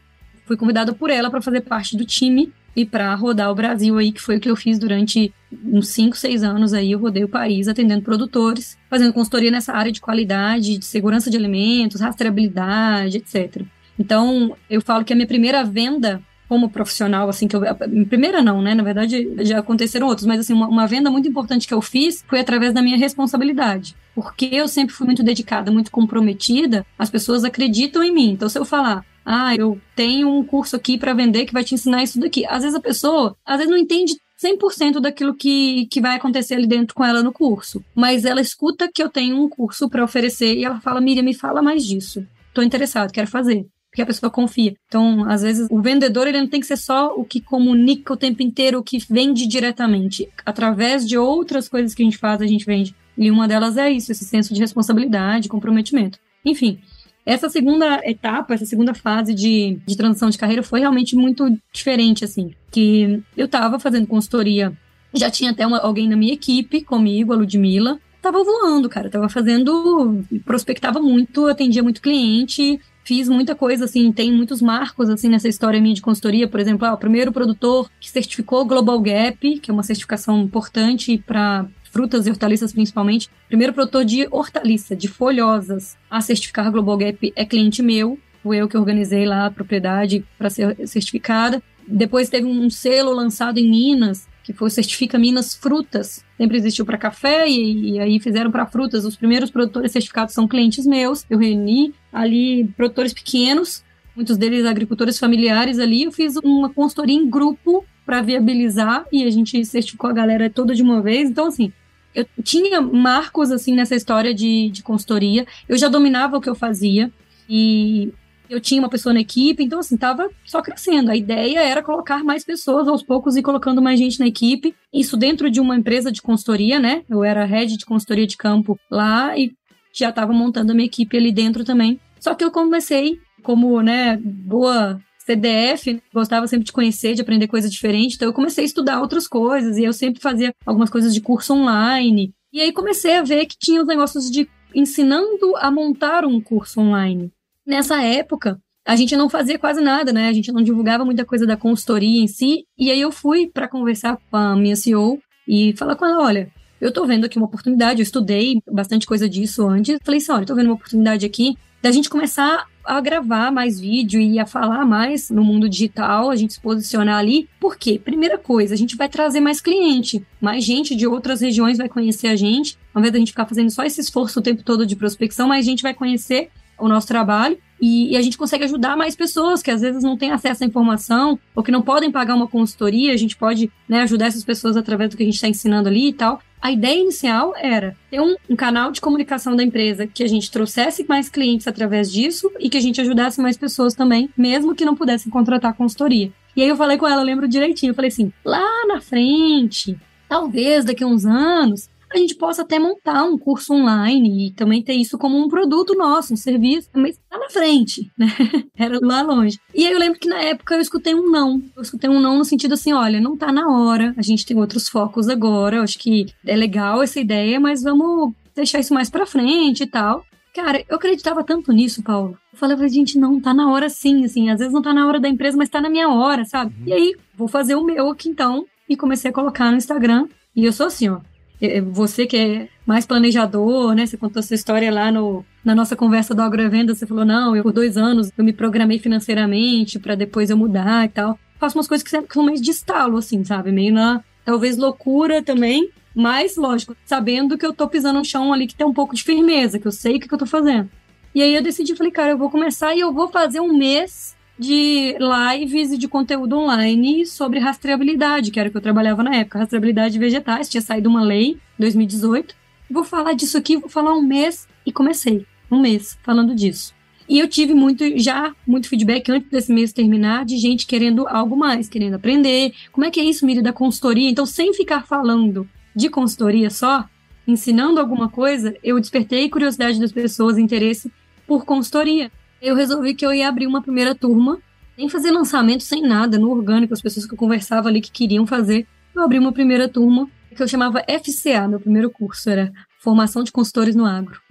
fui convidada por ela para fazer parte do time e para rodar o Brasil aí, que foi o que eu fiz durante uns 5, 6 anos aí, eu rodei o país atendendo produtores, fazendo consultoria nessa área de qualidade, de segurança de alimentos, rastreabilidade, etc. Então, eu falo que a minha primeira venda como profissional, assim, que eu. Primeira não, né? Na verdade, já aconteceram outros, mas assim, uma, uma, venda muito importante que eu fiz foi através da minha responsabilidade. Porque eu sempre fui muito dedicada, muito comprometida, as pessoas acreditam em mim. Então, se eu falar, ah, eu tenho um curso aqui para vender que vai te ensinar isso daqui. Às vezes a pessoa, às vezes não entende 100% daquilo que, que vai acontecer ali dentro com ela no curso, mas ela escuta que eu tenho um curso para oferecer e ela fala: Miriam, me fala mais disso. Tô interessado, quero fazer porque a pessoa confia. Então, às vezes, o vendedor ele não tem que ser só o que comunica o tempo inteiro, o que vende diretamente. Através de outras coisas que a gente faz, a gente vende. E uma delas é isso, esse senso de responsabilidade, comprometimento. Enfim, essa segunda etapa, essa segunda fase de, de transição de carreira foi realmente muito diferente, assim. Que eu estava fazendo consultoria, já tinha até uma, alguém na minha equipe comigo, a Ludmilla, tava voando, cara. Tava fazendo, prospectava muito, atendia muito cliente, fiz muita coisa, assim, tem muitos marcos, assim, nessa história minha de consultoria. Por exemplo, ah, o primeiro produtor que certificou Global Gap, que é uma certificação importante para frutas e hortaliças principalmente. Primeiro produtor de hortaliça, de folhosas, a certificar Global Gap é cliente meu. Fui eu que organizei lá a propriedade para ser certificada. Depois teve um selo lançado em Minas, que foi Certifica Minas Frutas. Sempre existiu para café e, e, aí fizeram para frutas. Os primeiros produtores certificados são clientes meus. Eu reuni ali produtores pequenos, muitos deles agricultores familiares ali. Eu fiz uma consultoria em grupo para viabilizar e a gente certificou a galera toda de uma vez. Então, assim, eu tinha marcos assim nessa história de, de consultoria. Eu já dominava o que eu fazia e eu tinha uma pessoa na equipe, então assim, tava só crescendo. A ideia era colocar mais pessoas aos poucos e colocando mais gente na equipe. Isso dentro de uma empresa de consultoria, né? Eu era head de consultoria de campo lá e já estava montando a minha equipe ali dentro também. Só que eu comecei como, né, boa CDF, gostava sempre de conhecer, de aprender coisa diferente, então eu comecei a estudar outras coisas e eu sempre fazia algumas coisas de curso online. E aí comecei a ver que tinha os negócios de ensinando a montar um curso online. Nessa época, a gente não fazia quase nada, né? A gente não divulgava muita coisa da consultoria em si. E aí eu fui para conversar com a minha CEO e falar com ela: olha, eu tô vendo aqui uma oportunidade, eu estudei bastante coisa disso antes. Falei assim: olha, tô vendo uma oportunidade aqui da gente começar a gravar mais vídeo e a falar mais no mundo digital, a gente se posicionar ali. Por quê? Primeira coisa, a gente vai trazer mais cliente, mais gente de outras regiões vai conhecer a gente. Ao invés da gente ficar fazendo só esse esforço o tempo todo de prospecção, mais gente vai conhecer o nosso trabalho e, e, a gente consegue ajudar mais pessoas que às vezes não têm acesso à informação ou que não podem pagar uma consultoria. A gente pode né, ajudar essas pessoas através do que a gente está ensinando ali e tal. A ideia inicial era ter um, um, canal de comunicação da empresa que a gente trouxesse mais clientes através disso e que a gente ajudasse mais pessoas também, mesmo que não pudessem contratar consultoria. E aí eu falei com ela, lembro direitinho, eu falei assim, lá na frente, talvez daqui a uns anos, a gente possa até montar um curso online e também ter isso como um produto nosso, um serviço, mas lá na frente, né? Era lá longe. E aí eu lembro que na época eu escutei um não. Eu escutei um não no sentido assim, olha, não tá na hora, a gente tem outros focos agora, eu acho que é legal essa ideia, mas vamos deixar isso mais pra frente e tal. Cara, eu acreditava tanto nisso, Paulo. Eu falava, gente, não, tá na hora sim, assim. Às vezes não tá na hora da empresa, mas tá na minha hora, sabe? Uhum. E aí, vou fazer o meu aqui então e comecei a colocar no Instagram. E eu sou assim, ó. É, é, você que é mais planejador, né? Você contou sua história lá no, na nossa conversa do Agrovenda, você falou, não, eu por dois anos eu me programei financeiramente para depois eu mudar e tal. Faço umas coisas que são mais de estalo, assim, sabe? Meio na, talvez, loucura também, mas, lógico, sabendo que eu tô pisando no chão ali que tem um pouco de firmeza, que eu sei o que, que eu tô fazendo. E aí eu decidi, falei, cara, eu vou começar e eu vou fazer um mês de lives e de conteúdo online sobre rastreabilidade, que era o que eu trabalhava na época, rastreabilidade de vegetais, tinha saído uma lei em 2018. Vou falar disso aqui, vou falar um mês e comecei, um mês falando disso. E eu tive muito, já, muito feedback antes desse mês terminar, de gente querendo algo mais, querendo aprender. Como é que é isso, Miri, da consultoria? Então, sem ficar falando de consultoria só, ensinando alguma coisa, eu despertei curiosidade das pessoas, interesse por consultoria eu resolvi que eu ia abrir uma primeira turma, sem fazer lançamento, sem nada, no orgânico, as pessoas que eu conversava ali que queriam fazer. Eu abri uma primeira turma, que eu chamava FCA, meu primeiro curso, era Formação de Consultores no Agro.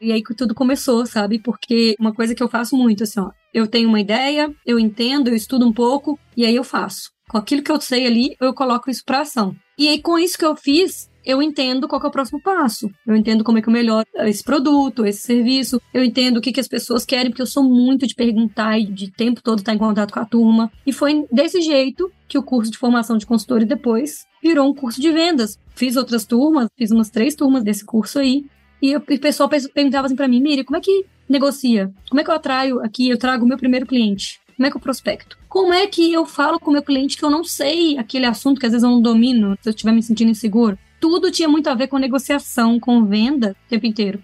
E aí que tudo começou, sabe? Porque uma coisa que eu faço muito, assim, ó, eu tenho uma ideia, eu entendo, eu estudo um pouco, e aí eu faço. Com aquilo que eu sei ali, eu coloco isso para ação. E aí, com isso que eu fiz, eu entendo qual é o próximo passo. Eu entendo como é que eu melhoro esse produto, esse serviço. Eu entendo o que, que as pessoas querem, porque eu sou muito de perguntar e de tempo todo estar em contato com a turma. E foi desse jeito que o curso de formação de consultor depois virou um curso de vendas. Fiz outras turmas, fiz umas três turmas desse curso aí. E o pessoal perguntava assim para mim, Miri, como é que negocia? Como é que eu atraio aqui, eu trago o meu primeiro cliente? Como é que eu prospecto? Como é que eu falo com o meu cliente que eu não sei aquele assunto que às vezes eu não domino, se eu estiver me sentindo inseguro? Tudo tinha muito a ver com negociação, com venda o tempo inteiro.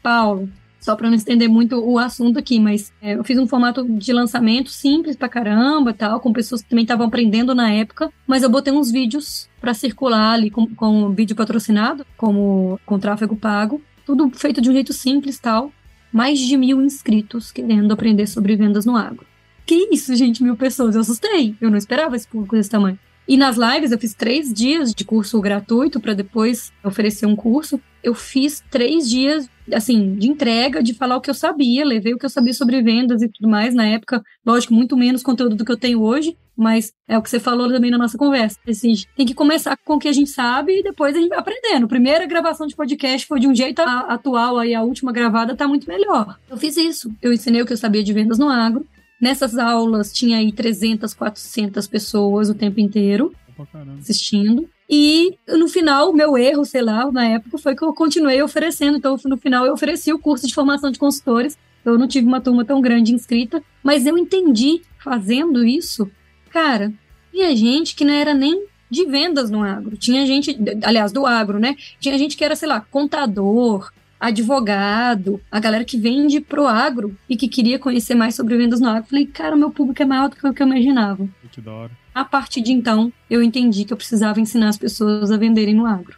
Paulo, só para não estender muito o assunto aqui, mas é, eu fiz um formato de lançamento simples pra caramba, tal, com pessoas que também estavam aprendendo na época, mas eu botei uns vídeos para circular ali com, com vídeo patrocinado, como com tráfego pago, tudo feito de um jeito simples, tal. Mais de mil inscritos querendo aprender sobre vendas no agro. Que isso, gente, mil pessoas? Eu assustei. Eu não esperava esse público desse tamanho. E nas lives eu fiz três dias de curso gratuito para depois oferecer um curso. Eu fiz três dias, assim, de entrega, de falar o que eu sabia, levei o que eu sabia sobre vendas e tudo mais. Na época, lógico, muito menos conteúdo do que eu tenho hoje, mas é o que você falou também na nossa conversa. Assim, tem que começar com o que a gente sabe e depois a gente vai aprendendo. Primeira gravação de podcast foi de um jeito atual, aí a última gravada tá muito melhor. Eu fiz isso. Eu ensinei o que eu sabia de vendas no agro, Nessas aulas tinha aí 300, 400 pessoas o tempo inteiro assistindo. E no final, meu erro, sei lá, na época, foi que eu continuei oferecendo. Então, no final, eu ofereci o curso de formação de consultores. Eu não tive uma turma tão grande inscrita, mas eu entendi fazendo isso, cara, tinha gente que não era nem de vendas no agro. Tinha gente, aliás, do agro, né? Tinha gente que era, sei lá, contador, advogado, a galera que vende pro agro e que queria conhecer mais sobre vendas no agro. Falei, cara, o meu público é maior do que o que eu imaginava. Que da hora. A partir de então, eu entendi que eu precisava ensinar as pessoas a venderem no agro.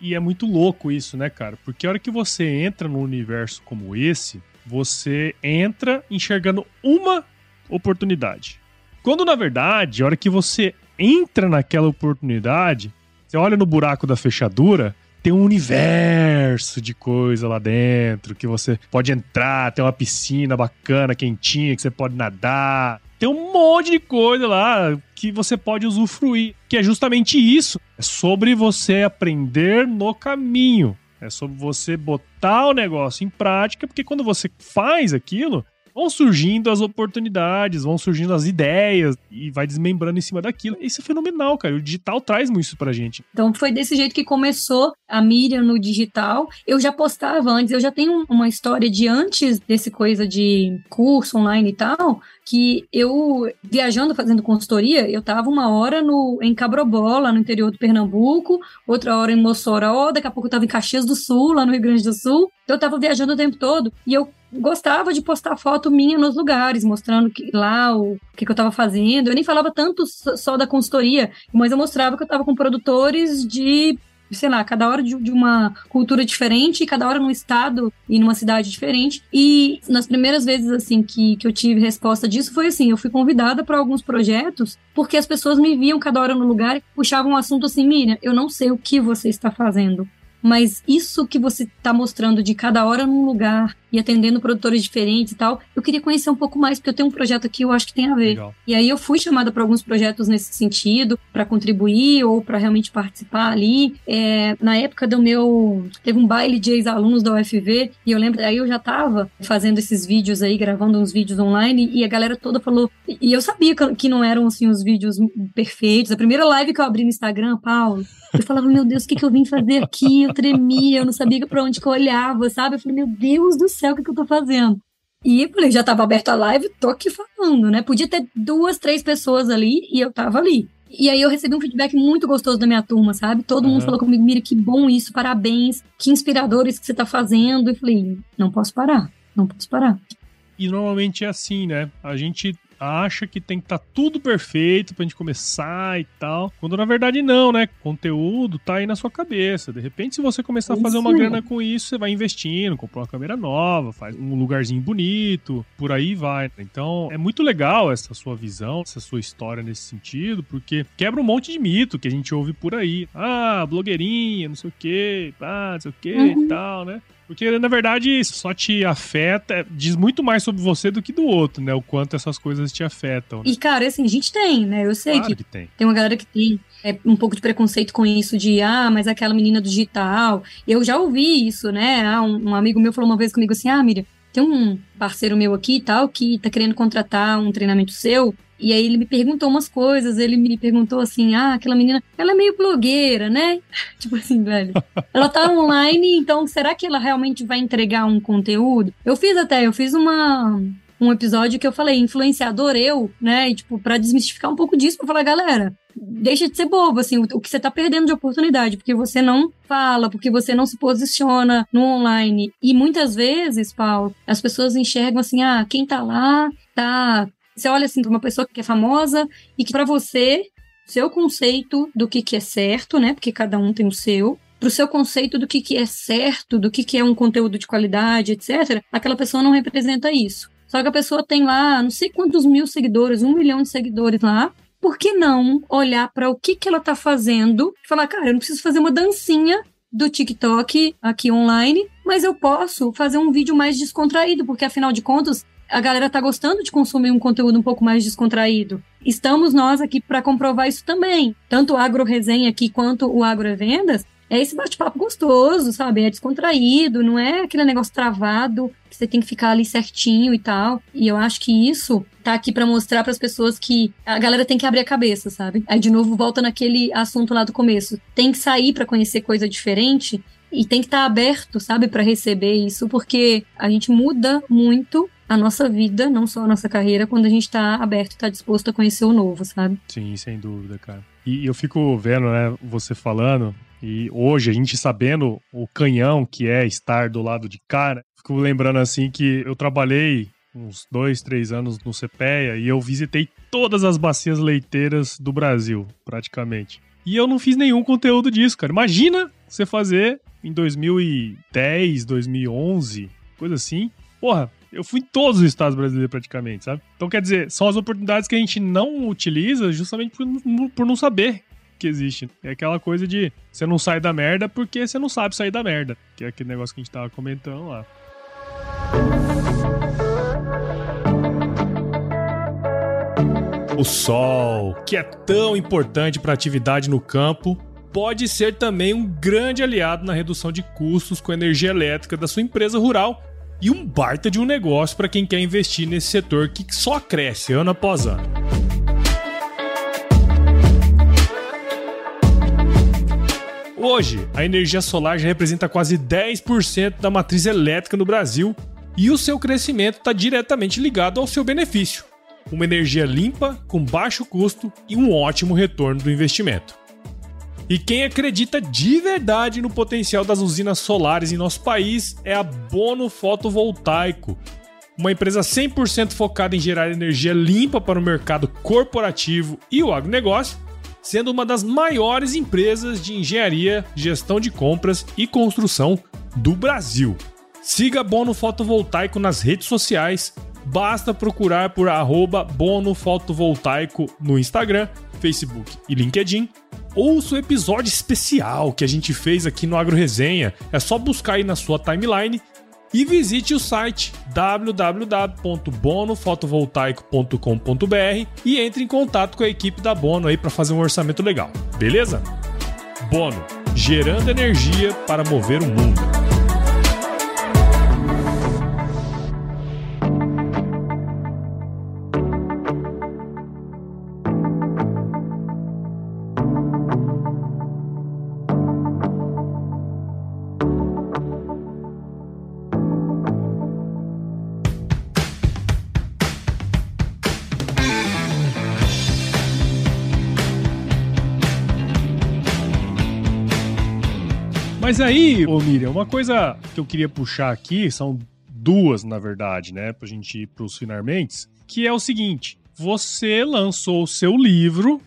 E é muito louco isso, né, cara? Porque a hora que você entra num universo como esse, você entra enxergando uma oportunidade. Quando na verdade, a hora que você entra naquela oportunidade, você olha no buraco da fechadura, tem um universo de coisa lá dentro que você pode entrar, tem uma piscina bacana, quentinha, que você pode nadar. Tem um monte de coisa lá que você pode usufruir, que é justamente isso. É sobre você aprender no caminho. É sobre você botar o negócio em prática, porque quando você faz aquilo, vão surgindo as oportunidades, vão surgindo as ideias e vai desmembrando em cima daquilo. Isso é fenomenal, cara. O digital traz muito isso pra gente. Então foi desse jeito que começou a Miriam no digital. Eu já postava antes, eu já tenho uma história de antes desse coisa de curso online e tal, que eu, viajando, fazendo consultoria, eu tava uma hora no, em Cabrobó, lá no interior do Pernambuco, outra hora em Mossoró, daqui a pouco eu tava em Caxias do Sul, lá no Rio Grande do Sul. Então eu tava viajando o tempo todo e eu gostava de postar foto minha nos lugares, mostrando que, lá o que, que eu estava fazendo. Eu nem falava tanto só da consultoria, mas eu mostrava que eu estava com produtores de sei lá, cada hora de, de, uma cultura diferente, cada hora num estado e numa cidade diferente. E nas primeiras vezes, assim, que, que eu tive resposta disso, foi assim: eu fui convidada para alguns projetos porque as pessoas me viam cada hora no lugar e puxavam um assunto assim: Miriam, eu não sei o que você está fazendo. Mas isso que você está mostrando de cada hora num lugar e atendendo produtores diferentes e tal, eu queria conhecer um pouco mais, porque eu tenho um projeto aqui, eu acho que tem a ver. Legal. E aí eu fui chamada para alguns projetos nesse sentido, para contribuir ou para realmente participar ali. É, na época do meu. Teve um baile de ex-alunos da UFV, e eu lembro, aí eu já estava fazendo esses vídeos aí, gravando uns vídeos online, e a galera toda falou. E eu sabia que não eram assim os vídeos perfeitos. A primeira live que eu abri no Instagram, Paulo, eu falava, meu Deus, o que, que eu vim fazer aqui? Eu tremia, eu não sabia para onde que eu olhava, sabe? Eu falei, meu Deus do céu, o que, que eu tô fazendo? E falei, já tava aberto a live, tô aqui falando, né? Podia ter duas, três pessoas ali e eu tava ali. E aí eu recebi um feedback muito gostoso da minha turma, sabe? Todo uhum. mundo falou comigo, Mira, que bom isso, parabéns, que inspiradores que você tá fazendo. E eu falei, não posso parar, não posso parar. E normalmente é assim, né? A gente acha que tem que estar tá tudo perfeito pra gente começar e tal. Quando na verdade não, né? Conteúdo tá aí na sua cabeça. De repente, se você começar a fazer uma grana com isso, você vai investindo, compra uma câmera nova, faz um lugarzinho bonito, por aí vai. Então, é muito legal essa sua visão, essa sua história nesse sentido, porque quebra um monte de mito que a gente ouve por aí. Ah, blogueirinha, não sei o quê, ah, não sei o quê uhum. e tal, né? Porque, na verdade, isso só te afeta, diz muito mais sobre você do que do outro, né? O quanto essas coisas te afetam. Né? E, cara, assim, a gente tem, né? Eu sei claro que, que tem. tem uma galera que tem é, um pouco de preconceito com isso, de, ah, mas aquela menina do digital. Eu já ouvi isso, né? Ah, um, um amigo meu falou uma vez comigo assim, ah, Miriam, tem um parceiro meu aqui e tal que tá querendo contratar um treinamento seu e aí ele me perguntou umas coisas, ele me perguntou assim: ah, aquela menina, ela é meio blogueira, né? tipo assim, velho. Ela tá online, então será que ela realmente vai entregar um conteúdo? Eu fiz até, eu fiz uma um episódio que eu falei, influenciador eu, né? E, tipo, pra desmistificar um pouco disso, pra falar, galera, deixa de ser bobo, assim, o, o, que você tá perdendo de oportunidade, porque você não fala, porque você não se posiciona no online. E muitas vezes, Paulo, as pessoas enxergam assim, ah, quem tá lá tá você olha assim para uma pessoa que é famosa e que para você, seu conceito do que, que é certo, né? Porque cada um tem o seu, para o seu conceito do que, que é certo, do que, que é um conteúdo de qualidade, etc., aquela pessoa não representa isso. Só que a pessoa tem lá não sei quantos mil seguidores, um milhão de seguidores lá. Por que não olhar para o que, que ela está fazendo e falar, cara, eu não preciso fazer uma dancinha do TikTok aqui online, mas eu posso fazer um vídeo mais descontraído, porque afinal de contas, a galera tá gostando de consumir um conteúdo um pouco mais descontraído. Estamos nós aqui para comprovar isso também. Tanto o Agro Resenha aqui quanto o Agro Vendas é esse bate-papo gostoso, sabe? É descontraído, não é aquele negócio travado que você tem que ficar ali certinho e tal. E eu acho que isso tá aqui para mostrar para as pessoas que a galera tem que abrir a cabeça, sabe? Aí de novo volta naquele assunto lá do começo. Tem que sair para conhecer coisa diferente e tem que estar tá aberto, sabe, para receber isso, porque a gente muda muito a nossa vida, não só a nossa carreira, quando a gente tá aberto e tá disposto a conhecer o novo, sabe? Sim, sem dúvida, cara. E eu fico vendo, né, você falando, e hoje a gente sabendo o canhão que é estar do lado de cara, fico lembrando assim que eu trabalhei uns dois, três anos no CPEA e eu visitei todas as bacias leiteiras do Brasil, praticamente. E eu não fiz nenhum conteúdo disso, cara. Imagina você fazer em 2010, 2011, coisa assim. Porra, eu fui em todos os estados brasileiros praticamente, sabe? Então, quer dizer, são as oportunidades que a gente não utiliza justamente por, por não saber que existe. É aquela coisa de você não sai da merda porque você não sabe sair da merda. Que é aquele negócio que a gente tava comentando lá. O sol, que é tão importante para atividade no campo, pode ser também um grande aliado na redução de custos com energia elétrica da sua empresa rural e um baita de um negócio para quem quer investir nesse setor que só cresce ano após ano. Hoje, a energia solar já representa quase 10% da matriz elétrica no Brasil e o seu crescimento está diretamente ligado ao seu benefício: uma energia limpa, com baixo custo e um ótimo retorno do investimento. E quem acredita de verdade no potencial das usinas solares em nosso país é a Bono Fotovoltaico, uma empresa 100% focada em gerar energia limpa para o mercado corporativo e o agronegócio, sendo uma das maiores empresas de engenharia, gestão de compras e construção do Brasil. Siga Bono Fotovoltaico nas redes sociais, basta procurar por arroba Bono Fotovoltaico no Instagram, Facebook e LinkedIn ouça o episódio especial que a gente fez aqui no Agro Resenha. É só buscar aí na sua timeline e visite o site www.bonofotovoltaico.com.br e entre em contato com a equipe da Bono aí para fazer um orçamento legal. Beleza? Bono, gerando energia para mover o mundo. Mas aí, ô Miriam, uma coisa que eu queria puxar aqui, são duas, na verdade, né, pra gente ir pros finalmente, que é o seguinte: você lançou o seu livro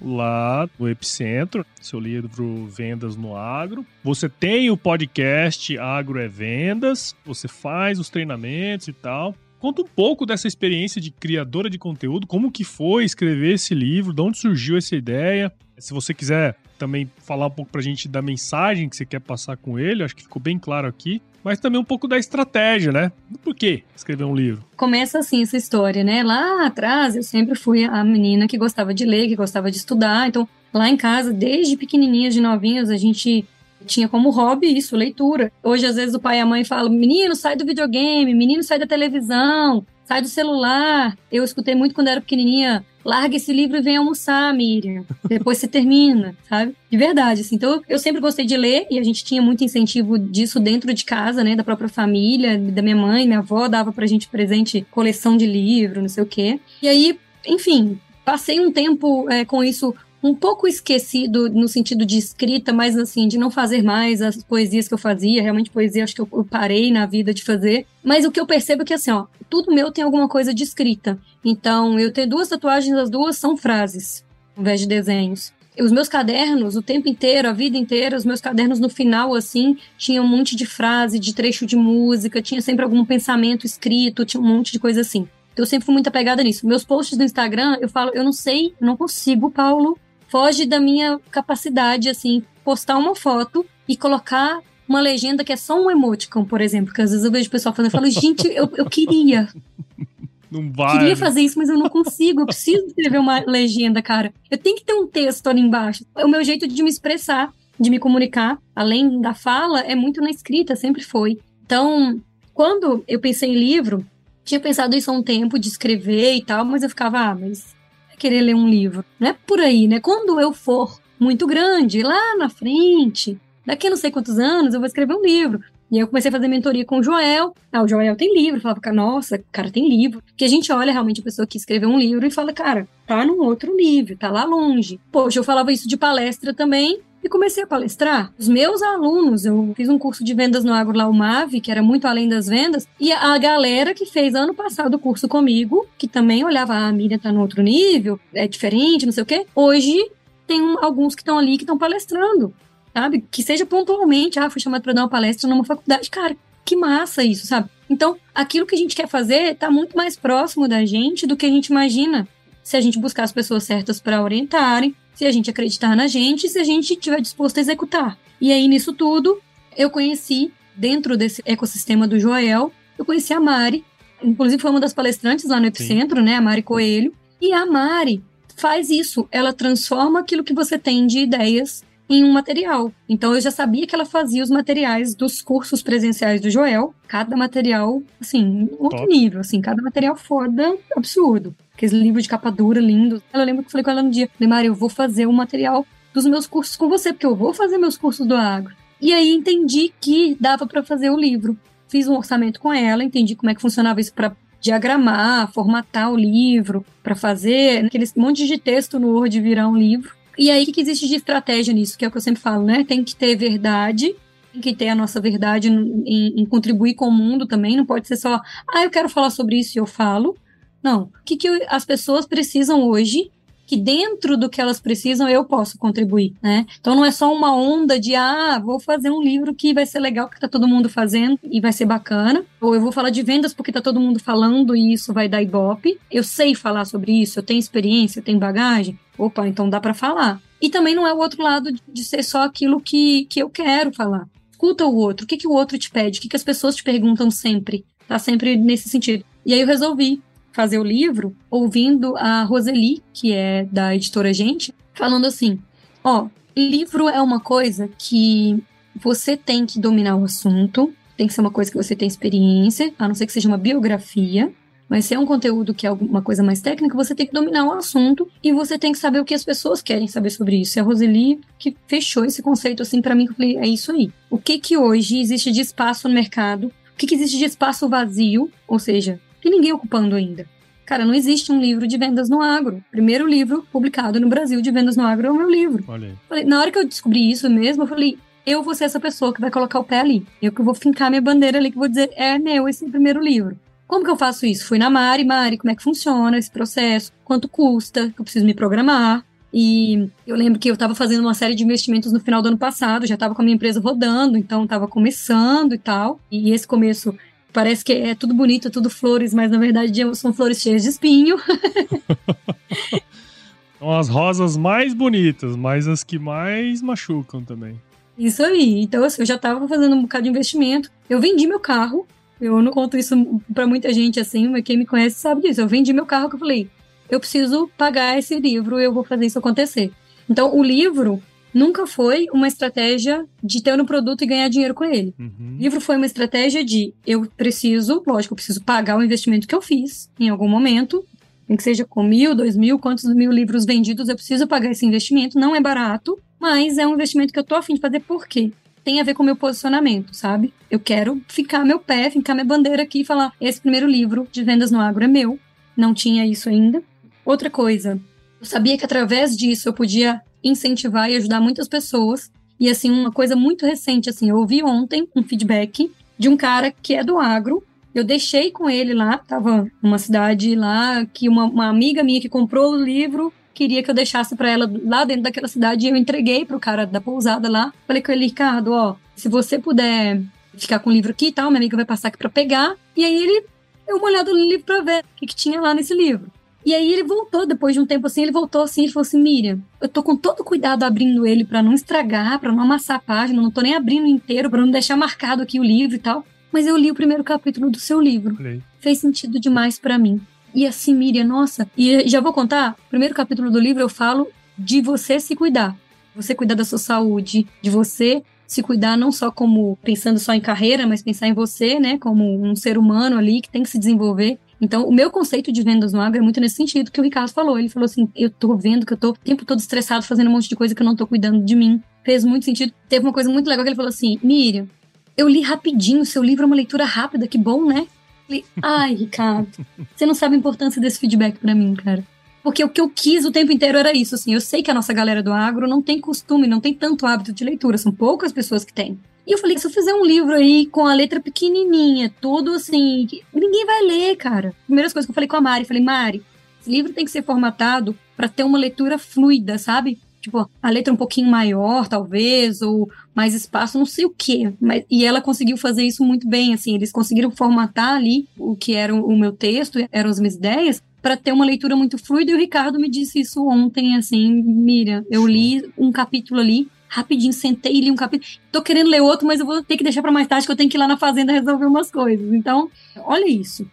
lá no Epicentro, seu livro Vendas no Agro. Você tem o podcast Agro é Vendas, você faz os treinamentos e tal. Conta um pouco dessa experiência de criadora de conteúdo, como que foi escrever esse livro, de onde surgiu essa ideia. Se você quiser também falar um pouco pra gente da mensagem que você quer passar com ele, acho que ficou bem claro aqui, mas também um pouco da estratégia, né? Por que escrever um livro? Começa assim essa história, né? Lá atrás eu sempre fui a menina que gostava de ler, que gostava de estudar, então lá em casa, desde pequenininhas, de novinhos, a gente tinha como hobby isso, leitura. Hoje, às vezes, o pai e a mãe falam: menino, sai do videogame, menino, sai da televisão, sai do celular. Eu escutei muito quando era pequenininha larga esse livro e vem almoçar, Miriam. Depois você termina, sabe? De verdade, assim. Então, eu sempre gostei de ler e a gente tinha muito incentivo disso dentro de casa, né? Da própria família, da minha mãe, minha avó dava pra gente presente coleção de livro, não sei o quê. E aí, enfim, passei um tempo é, com isso um pouco esquecido no sentido de escrita, mas assim, de não fazer mais as poesias que eu fazia. Realmente, poesia acho que eu, parei na vida de fazer. Mas o que eu percebo é que, assim, ó, tudo meu tem alguma coisa de escrita. Então, eu tenho duas tatuagens, as duas são frases, ao invés de desenhos. Os meus cadernos, o tempo inteiro, a vida inteira, os meus cadernos no final, assim, tinha um monte de frase, de trecho de música, tinha sempre algum pensamento escrito, tinha um monte de coisa assim. Eu sempre fui muito apegada nisso. Meus posts do Instagram, eu falo, eu não sei, eu não consigo, Paulo, foge da minha capacidade, assim, postar uma foto e colocar uma legenda que é só um emoticon, por exemplo, que às vezes eu vejo o pessoal falando, eu falo, gente, eu, eu queria. Não vai. Queria fazer isso, mas eu não consigo. Eu preciso escrever uma legenda, cara. Eu tenho que ter um texto ali embaixo. É o meu jeito de me expressar, de me comunicar, além da fala, é muito na escrita, sempre foi. Então, quando eu pensei em livro, tinha pensado isso há um tempo, de escrever e tal, mas eu ficava, ah, mas querer ler um livro. Não é por aí, né? Quando eu for muito grande, lá na frente, daqui a não sei quantos anos, eu vou escrever um livro. E aí eu comecei a fazer mentoria com o Joel. Ah, o Joel tem livro. Eu falava, nossa, cara, tem livro. Porque a gente olha realmente a pessoa que escreveu um livro e fala, cara, tá num outro nível, tá lá longe. Poxa, eu falava isso de palestra também e comecei a palestrar. Os meus alunos, eu fiz um curso de vendas no Agro MAV, que era muito além das vendas, e a galera que fez ano passado o curso comigo, que também olhava, ah, a Miriam tá no outro nível, é diferente, não sei o quê, hoje tem um, alguns que estão ali que estão palestrando, sabe? Que seja pontualmente, ah, fui chamado para dar uma palestra numa faculdade. Cara, que massa isso, sabe? Então, aquilo que a gente quer fazer está muito mais próximo da gente do que a gente imagina se a gente buscar as pessoas certas para orientarem, se a gente acreditar na gente, se a gente estiver disposto a executar. E aí, nisso tudo, eu conheci, dentro desse ecossistema do Joel, eu conheci a Mari, inclusive foi uma das palestrantes lá no Epicentro, Sim. né, a Mari Coelho. E a Mari faz isso, ela transforma aquilo que você tem de ideias em um material. Então eu já sabia que ela fazia os materiais dos cursos presenciais do Joel, cada material, assim, outro Top. nível, assim, cada material foda, absurdo aqueles livros de capa dura, lindos. Ela lembra que eu falei com ela no dia, falei, eu vou fazer o material dos meus cursos com você, porque eu vou fazer meus cursos do agro. E aí entendi que dava para fazer o livro. Fiz um orçamento com ela, entendi como é que funcionava isso para diagramar, formatar o livro, para fazer aquele monte de texto no Word virar um livro. E aí, o que existe de estratégia nisso? Que é o que eu sempre falo, né? Tem que ter verdade, tem que ter a nossa verdade em, em contribuir com o mundo também. Não pode ser só, ah, eu quero falar sobre isso e eu falo. Não. O que, que as pessoas precisam hoje que dentro do que elas precisam eu posso contribuir, né? Então não é só uma onda de ah, vou fazer um livro que vai ser legal que tá todo mundo fazendo e vai ser bacana, ou eu vou falar de vendas porque tá todo mundo falando e isso vai dar ibope. Eu sei falar sobre isso, eu tenho experiência, eu tenho bagagem. Opa, então dá para falar. E também não é o outro lado de ser só aquilo que, que eu quero falar. Escuta o outro, o que, que o outro te pede, o que, que as pessoas te perguntam sempre. Tá sempre nesse sentido. E aí eu resolvi fazer o livro ouvindo a Roseli, que é da editora Gente, falando assim: ó, livro é uma coisa que você tem que dominar o assunto, tem que ser uma coisa que você tem experiência, a não ser que seja uma biografia. Mas se é um conteúdo que é alguma coisa mais técnica, você tem que dominar o assunto e você tem que saber o que as pessoas querem saber sobre isso. E a Roseli que fechou esse conceito assim para mim, eu falei, é isso aí. O que que hoje existe de espaço no mercado? O que, que existe de espaço vazio? Ou seja, tem ninguém ocupando ainda. Cara, não existe um livro de vendas no agro. Primeiro livro publicado no Brasil de vendas no agro é o meu livro. Falei, na hora que eu descobri isso mesmo, eu falei, eu vou ser essa pessoa que vai colocar o pé ali. Eu que vou fincar minha bandeira ali, que vou dizer, é meu esse primeiro livro. Como que eu faço isso? Fui na Mari, Mari, como é que funciona esse processo? Quanto custa? Que eu preciso me programar. E eu lembro que eu estava fazendo uma série de investimentos no final do ano passado, já estava com a minha empresa rodando, então estava começando e tal. E esse começo parece que é tudo bonito, tudo flores, mas na verdade são flores cheias de espinho. são as rosas mais bonitas, mas as que mais machucam também. Isso aí. Então, assim, eu já estava fazendo um bocado de investimento. Eu vendi meu carro. Eu não conto isso para muita gente assim, mas quem me conhece sabe disso. Eu vendi meu carro que eu falei, eu preciso pagar esse livro, eu vou fazer isso acontecer. Então, o livro, nunca foi uma estratégia de ter um produto e ganhar dinheiro com ele. Uhum. O livro foi uma estratégia de eu preciso, lógico, eu preciso pagar o investimento que eu fiz em algum momento, nem que seja com mil, dois mil, quantos mil livros vendidos, eu preciso pagar esse investimento. Não é barato, mas é um investimento que eu tô afim de fazer por quê? Tem a ver com o meu posicionamento, sabe? Eu quero ficar meu pé, ficar minha bandeira aqui e falar: esse primeiro livro de vendas no agro é meu. Não tinha isso ainda. Outra coisa, eu sabia que através disso eu podia incentivar e ajudar muitas pessoas. E assim, uma coisa muito recente, assim, eu ouvi ontem um feedback de um cara que é do agro. Eu deixei com ele lá, tava numa cidade lá, que uma, uma amiga minha que comprou o livro queria que eu deixasse para ela lá dentro daquela cidade e eu entreguei pro cara da pousada lá. Falei com ele, Ricardo, ó, se você puder ficar com o livro aqui e tal, minha amiga vai passar aqui para pegar. E aí ele deu uma olhada no livro para ver o que, que tinha lá nesse livro. E aí ele voltou, depois de um tempo assim, ele voltou assim, ele falou assim, Miriam, eu tô com todo cuidado abrindo ele para não estragar, para não amassar a página, não tô nem abrindo inteiro, para não deixar marcado aqui o livro e tal. Mas eu li o primeiro capítulo do seu livro. Fez sentido demais para mim. E assim, Miriam, nossa, e já vou contar, o primeiro capítulo do livro eu falo de você se cuidar. Você cuidar da sua saúde, de você se cuidar não só como pensando só em carreira, mas pensar em você, né, como um ser humano ali que tem que se desenvolver. Então, o meu conceito de vendas no agro é muito nesse sentido que o Ricardo falou. Ele falou assim: eu tô vendo que eu tô o tempo todo estressado fazendo um monte de coisa que eu não tô cuidando de mim. Fez muito sentido. Teve uma coisa muito legal que ele falou assim: Miriam, eu li rapidinho, seu livro é uma leitura rápida, que bom, né? Falei, ai, Ricardo, você não sabe a importância desse feedback para mim, cara. Porque o que eu quis o tempo inteiro era isso, assim. Eu sei que a nossa galera do agro não tem costume, não tem tanto hábito de leitura, são poucas pessoas que têm. E eu falei, se eu fizer um livro aí com a letra pequenininha, tudo assim, ninguém vai ler, cara. Primeiras coisas que eu falei com a Mari, falei, Mari, esse livro tem que ser formatado para ter uma leitura fluida, sabe? Tipo, a letra um pouquinho maior, talvez, ou mais espaço, não sei o quê. Mas, e ela conseguiu fazer isso muito bem, assim, eles conseguiram formatar ali o que era o meu texto, eram as minhas ideias, para ter uma leitura muito fluida. E o Ricardo me disse isso ontem, assim, Miriam, eu li um capítulo ali, rapidinho, sentei e li um capítulo. Tô querendo ler outro, mas eu vou ter que deixar para mais tarde, que eu tenho que ir lá na fazenda resolver umas coisas. Então, olha isso.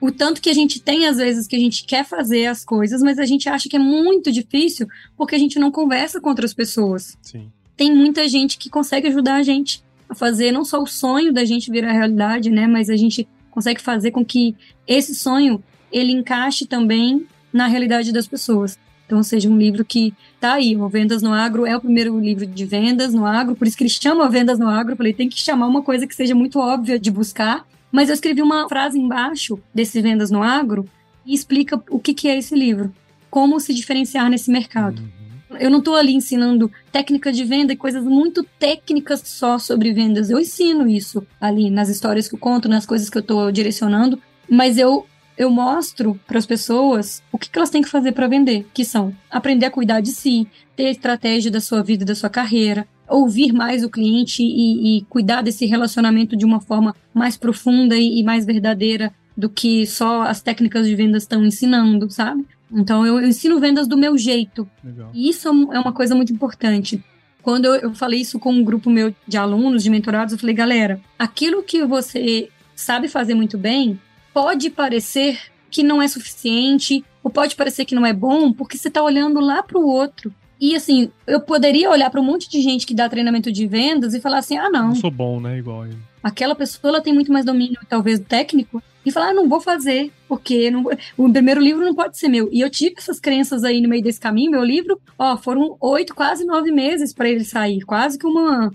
O tanto que a gente tem, às vezes, que a gente quer fazer as coisas, mas a gente acha que é muito difícil porque a gente não conversa com outras pessoas. Sim. Tem muita gente que consegue ajudar a gente a fazer não só o sonho da gente virar realidade, né? Mas a gente consegue fazer com que esse sonho ele encaixe também na realidade das pessoas. Então, seja um livro que tá aí, o Vendas no Agro é o primeiro livro de vendas no agro, por isso que ele chama Vendas no Agro, eu falei, tem que chamar uma coisa que seja muito óbvia de buscar, mas eu escrevi uma frase embaixo desse Vendas no Agro e explica o que, que é esse livro, como se diferenciar nesse mercado. Uhum. Eu não estou ali ensinando técnica de venda e coisas muito técnicas só sobre vendas. Eu ensino isso ali nas histórias que eu conto, nas coisas que eu estou direcionando, mas eu eu mostro para as pessoas o que, que elas têm que fazer para vender, que são aprender a cuidar de si, ter estratégia da sua vida e da sua carreira, ouvir mais o cliente e, e, cuidar desse relacionamento de uma forma mais profunda e, e mais verdadeira do que só as técnicas de vendas estão ensinando, sabe? Então eu, eu ensino vendas do meu jeito. Legal. E isso é uma coisa muito importante. Quando eu, eu falei isso com um grupo meu de alunos, de mentorados, eu falei, galera, aquilo que você sabe fazer muito bem pode parecer que não é suficiente, ou pode parecer que não é bom, porque você está olhando lá para o outro. E assim, eu poderia olhar para um monte de gente que dá treinamento de vendas e falar assim: ah, não. Não sou bom, né? Igual ele. Aquela pessoa ela tem muito mais domínio, talvez, técnico, e falar: ah, não vou fazer, porque não... o primeiro livro não pode ser meu. E eu tive essas crenças aí no meio desse caminho. Meu livro, ó, foram oito, quase nove meses para ele sair, quase que uma.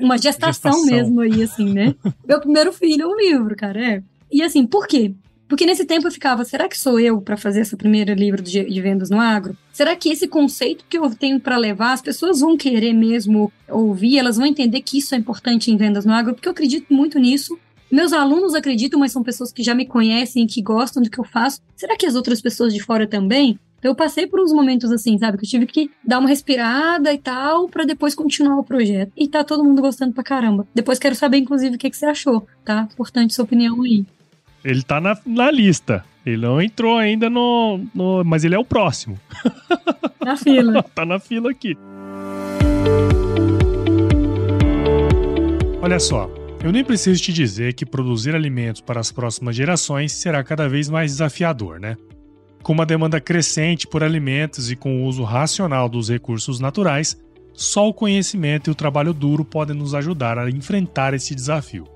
Uma gestação, gestação. mesmo aí, assim, né? meu primeiro filho é um livro, cara. É. E assim, por quê? Porque nesse tempo eu ficava, será que sou eu para fazer esse primeiro livro de, de, vendas no agro? Será que esse conceito que eu tenho para levar, as pessoas vão querer mesmo ouvir, elas vão entender que isso é importante em vendas no agro? Porque eu acredito muito nisso. Meus alunos acreditam, mas são pessoas que já me conhecem, que gostam do que eu faço. Será que as outras pessoas de fora também? Então, eu passei por uns momentos assim, sabe? Que eu tive que dar uma respirada e tal, para depois continuar o projeto. E tá todo mundo gostando pra caramba. Depois quero saber, inclusive, o que, que você achou, tá? Importante sua opinião aí. Ele tá na, na lista. Ele não entrou ainda no, no. Mas ele é o próximo. Na fila. tá na fila aqui. Olha só, eu nem preciso te dizer que produzir alimentos para as próximas gerações será cada vez mais desafiador, né? Com uma demanda crescente por alimentos e com o uso racional dos recursos naturais, só o conhecimento e o trabalho duro podem nos ajudar a enfrentar esse desafio.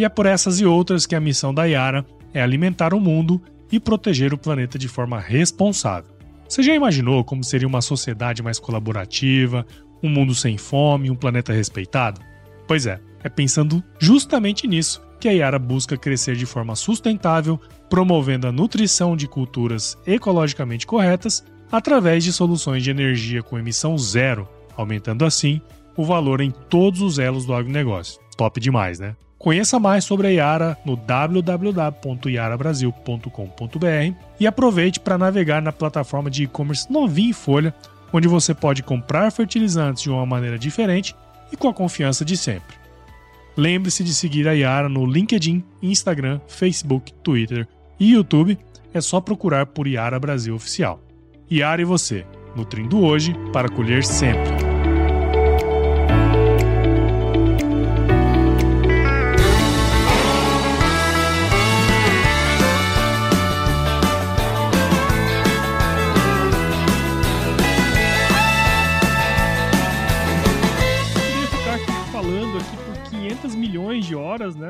E é por essas e outras que a missão da Yara é alimentar o mundo e proteger o planeta de forma responsável. Você já imaginou como seria uma sociedade mais colaborativa, um mundo sem fome, um planeta respeitado? Pois é, é pensando justamente nisso que a Yara busca crescer de forma sustentável, promovendo a nutrição de culturas ecologicamente corretas através de soluções de energia com emissão zero, aumentando assim o valor em todos os elos do agronegócio. Top demais, né? Conheça mais sobre a Yara no www.yarabrasil.com.br e aproveite para navegar na plataforma de e-commerce novinha em folha, onde você pode comprar fertilizantes de uma maneira diferente e com a confiança de sempre. Lembre-se de seguir a Yara no LinkedIn, Instagram, Facebook, Twitter e YouTube. É só procurar por Yara Brasil Oficial. Yara e você, nutrindo hoje para colher sempre.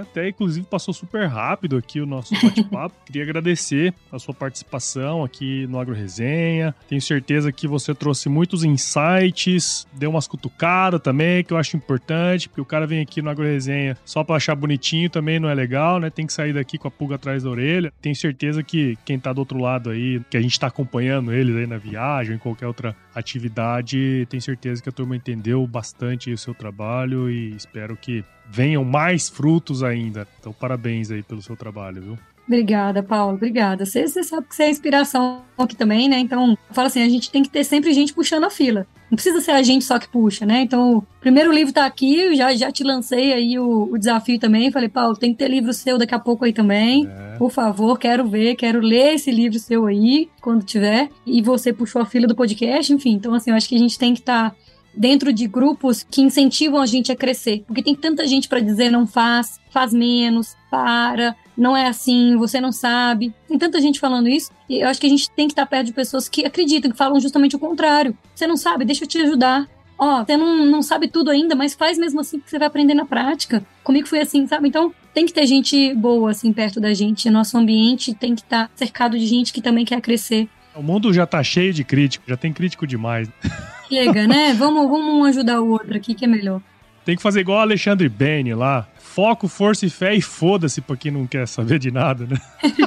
Né? Até inclusive passou super rápido aqui o nosso bate-papo. Queria agradecer a sua participação aqui no Agro Resenha. Tenho certeza que você trouxe muitos insights, deu umas cutucadas também, que eu acho importante, porque o cara vem aqui no Agro Resenha só para achar bonitinho também não é legal, né? Tem que sair daqui com a pulga atrás da orelha. Tenho certeza que quem tá do outro lado aí, que a gente tá acompanhando eles aí na viagem, em qualquer outra atividade, tenho certeza que a turma entendeu bastante o seu trabalho e espero que venham mais frutos ainda. Então, parabéns aí pelo seu trabalho, viu? Obrigada, Paulo. Obrigada. Você, você sabe que você é inspiração aqui também, né? Então, fala assim, a gente tem que ter sempre gente puxando a fila. Não precisa ser a gente só que puxa, né? Então, o primeiro livro tá aqui, já, já te lancei aí o, o desafio também. Falei, Paulo, tem que ter livro seu daqui a pouco aí também. É. Por favor, quero ver, quero ler esse livro seu aí, quando tiver. E você puxou a fila do podcast, enfim. Então, assim, eu acho que a gente tem que estar... Tá dentro de grupos que incentivam a gente a crescer. Porque tem tanta gente para dizer não faz, faz menos, para, não é assim, você não sabe. Tem tanta gente falando isso, e eu acho que a gente tem que estar perto de pessoas que acreditam, que falam justamente o contrário. Você não sabe, deixa eu te ajudar. Ó, você não, não sabe tudo ainda, mas faz mesmo assim que você vai aprender na prática. Comigo foi assim, sabe? Então, tem que ter gente boa, assim, perto da gente. Nosso ambiente tem que estar cercado de gente que também quer crescer. O mundo já tá cheio de crítico, já tem crítico demais. Chega, né? Vamos, vamos um ajudar o outro aqui que é melhor. Tem que fazer igual o Alexandre Bene lá. Foco, força e fé e foda-se pra quem não quer saber de nada, né?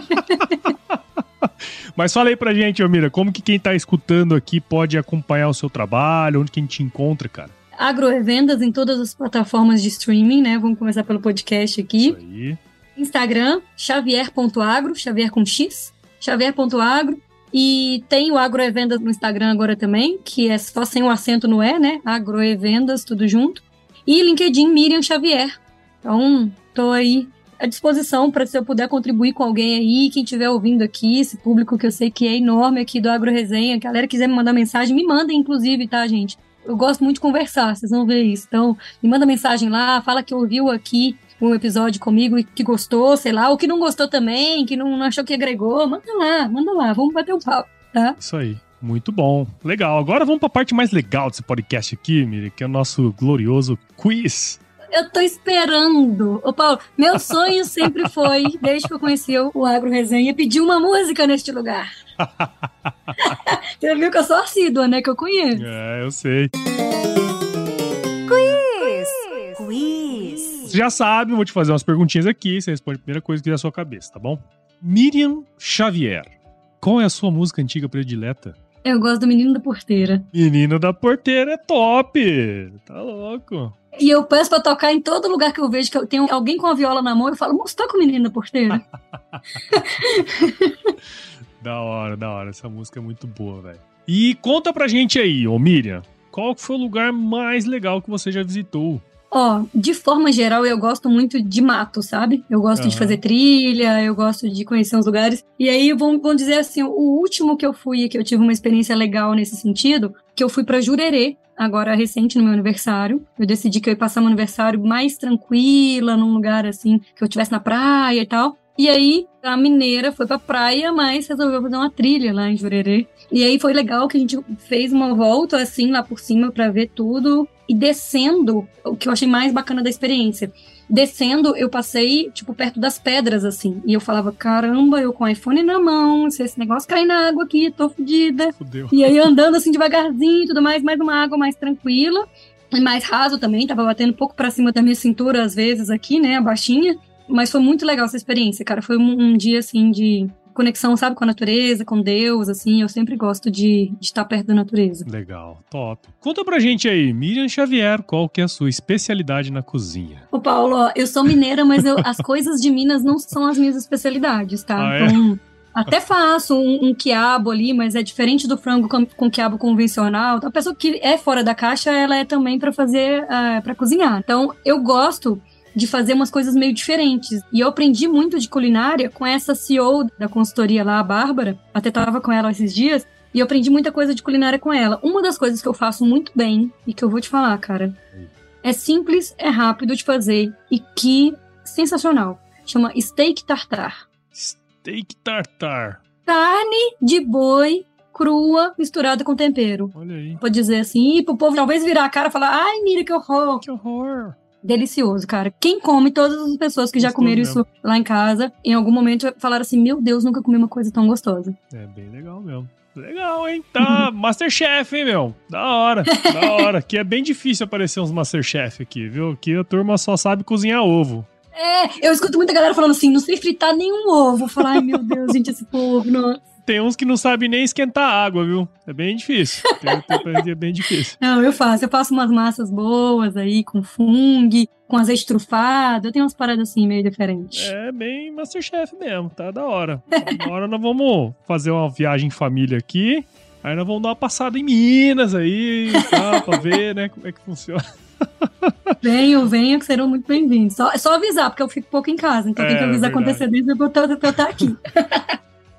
Mas fala aí pra gente, Almira, como que quem tá escutando aqui pode acompanhar o seu trabalho, onde que a gente encontra, cara? Agrovendas em todas as plataformas de streaming, né? Vamos começar pelo podcast aqui. Isso aí. Instagram, xavier.agro, xavier com X, xavier.agro. E tem o Agroevendas no Instagram agora também, que é só sem o acento no E, né? Agroevendas, tudo junto. E LinkedIn Miriam Xavier. Então, tô aí à disposição para se eu puder contribuir com alguém aí, quem estiver ouvindo aqui, esse público que eu sei que é enorme aqui do Agro Resenha, galera quiser me mandar mensagem, me mandem inclusive, tá, gente? Eu gosto muito de conversar, vocês vão ver isso. Então, me manda mensagem lá, fala que ouviu aqui um episódio comigo e que gostou, sei lá, ou que não gostou também, que não achou que agregou, manda lá, manda lá, vamos bater um papo, tá? Isso aí. Muito bom. Legal. Agora vamos para a parte mais legal desse podcast aqui, Miri, que é o nosso glorioso quiz. Eu tô esperando. Ô, Paulo, meu sonho sempre foi, desde que eu conheci o Agro Resenha, pedir uma música neste lugar. Você viu que eu sou assídua, né? Que eu conheço. É, eu sei. Você já sabe, vou te fazer umas perguntinhas aqui, você responde a primeira coisa que vier à sua cabeça, tá bom? Miriam Xavier, qual é a sua música antiga predileta? Eu gosto do Menino da Porteira. Menino da Porteira é top! Tá louco. E eu peço pra tocar em todo lugar que eu vejo que eu tenho alguém com a viola na mão, eu falo, moço, toca o Menino da Porteira. da hora, da hora. Essa música é muito boa, velho. E conta pra gente aí, ô Miriam, qual foi o lugar mais legal que você já visitou? Ó, de forma geral, eu gosto muito de mato, sabe? Eu gosto Aham. de fazer trilha, eu gosto de conhecer uns lugares. E aí, vamos, vamos dizer assim, o último que eu fui, que eu tive uma experiência legal nesse sentido, que eu fui pra Jurerê, agora recente no meu aniversário. Eu decidi que eu ia passar meu aniversário mais tranquila, num lugar assim, que eu estivesse na praia e tal. E aí, a mineira foi pra praia, mas resolveu fazer uma trilha lá em Jurerê. E aí foi legal que a gente fez uma volta assim lá por cima pra ver tudo. E descendo, o que eu achei mais bacana da experiência. Descendo, eu passei, tipo, perto das pedras, assim. E eu falava, caramba, eu com o iPhone na mão, se esse negócio cair na água aqui, tô fodida. Fudeu. E aí andando assim devagarzinho e tudo mais, mais uma água mais tranquila. E mais raso também, tava batendo um pouco pra cima da minha cintura às vezes aqui, né, a baixinha. Mas foi muito legal essa experiência, cara. Foi um, um dia assim de conexão, sabe, com a natureza, com Deus, assim. Eu sempre gosto de, de estar perto da natureza. Legal, top. Conta pra gente aí, Miriam Xavier, qual que é a sua especialidade na cozinha? Ô, Paulo, eu sou mineira, mas eu- as coisas de Minas não são as minhas especialidades, tá? Ah, é? Então, até faço um, um quiabo ali, mas é diferente do frango com, com quiabo convencional. Então, a pessoa que é fora da caixa, ela é também pra fazer, ah, pra cozinhar. Então, eu gosto de fazer umas coisas meio diferentes. E eu aprendi muito de culinária com essa CEO da consultoria lá, a Bárbara. Até tava com ela esses dias. E eu aprendi muita coisa de culinária com ela. Uma das coisas que eu faço muito bem e que eu vou te falar, cara, é simples, é rápido de fazer e que sensacional. Chama steak tartar. Steak tartar. Carne de boi crua misturada com tempero. Olha aí. Pode dizer assim, e pro povo talvez virar a cara e falar: ai, mira que horror. Que horror. Delicioso, cara. Quem come, todas as pessoas que já comeram mesmo. isso lá em casa, em algum momento falaram assim: meu Deus, nunca comi uma coisa tão gostosa. É bem legal mesmo. Legal, hein? Tá Masterchef, hein, meu? Da hora, da hora. Que é bem difícil aparecer uns Masterchef aqui, viu? Aqui a turma só sabe cozinhar ovo. É, eu escuto muita galera falando assim: não sei fritar nenhum ovo. Falo, ai meu Deus, gente, esse povo, não. Tem uns que não sabem nem esquentar água, viu? É bem difícil. Tem, tem, é bem difícil. Não, eu faço. Eu faço umas massas boas aí, com fungo, com azeite trufado. Eu tenho umas paradas assim, meio diferentes. É bem Masterchef mesmo, tá da hora. Agora nós vamos fazer uma viagem em família aqui. Aí nós vamos dar uma passada em Minas aí, tá, pra ver, né, como é que funciona. Venham, venham, que serão muito bem-vindos. Só, é só avisar, porque eu fico pouco em casa. Então tem que É, avisar com verdade. antecedência eu estar- pra eu estar aqui.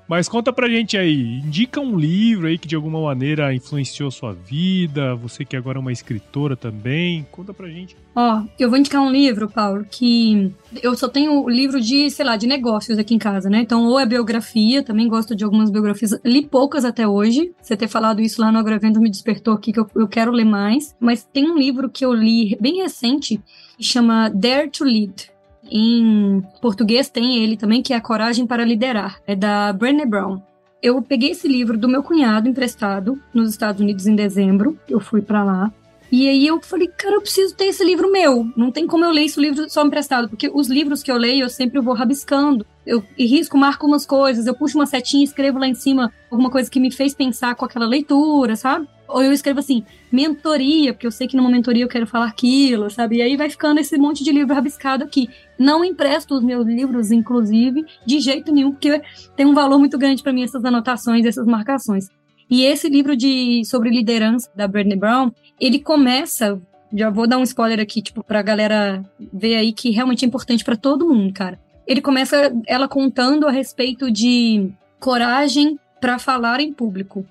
Mas conta pra gente aí, indica um livro aí que de alguma maneira influenciou sua vida, você que agora é uma escritora também, conta pra gente. Ó, eu vou indicar um livro, Paulo, que eu só tenho livro de, sei lá, de negócios aqui em casa, né? Então, ou é biografia, também gosto de algumas biografias, li poucas até hoje. Você ter falado isso lá no Agravento me despertou aqui que eu, eu quero ler mais. Mas tem um livro que eu li bem recente, que chama Dare to Lead. Em português tem ele também, que é A Coragem para Liderar. É da Brené Brown. Eu peguei esse livro do meu cunhado emprestado nos Estados Unidos em dezembro. Eu fui pra lá. E aí eu falei, cara, eu preciso ter esse livro meu. Não tem como eu ler esse livro só emprestado, porque os livros que eu leio eu sempre vou rabiscando. Eu risco, marco umas coisas, eu puxo uma setinha e escrevo lá em cima alguma coisa que me fez pensar com aquela leitura, sabe? Ou eu escrevo assim, mentoria, porque eu sei que numa mentoria eu quero falar aquilo, sabe? E aí vai ficando esse monte de livro rabiscado aqui. Não empresto os meus livros, inclusive, de jeito nenhum, porque tem um valor muito grande para mim essas anotações, essas marcações. E esse livro de sobre liderança da Brené Brown, ele começa, já vou dar um spoiler aqui, tipo, pra galera ver aí que realmente é importante para todo mundo, cara. Ele começa ela contando a respeito de coragem para falar em público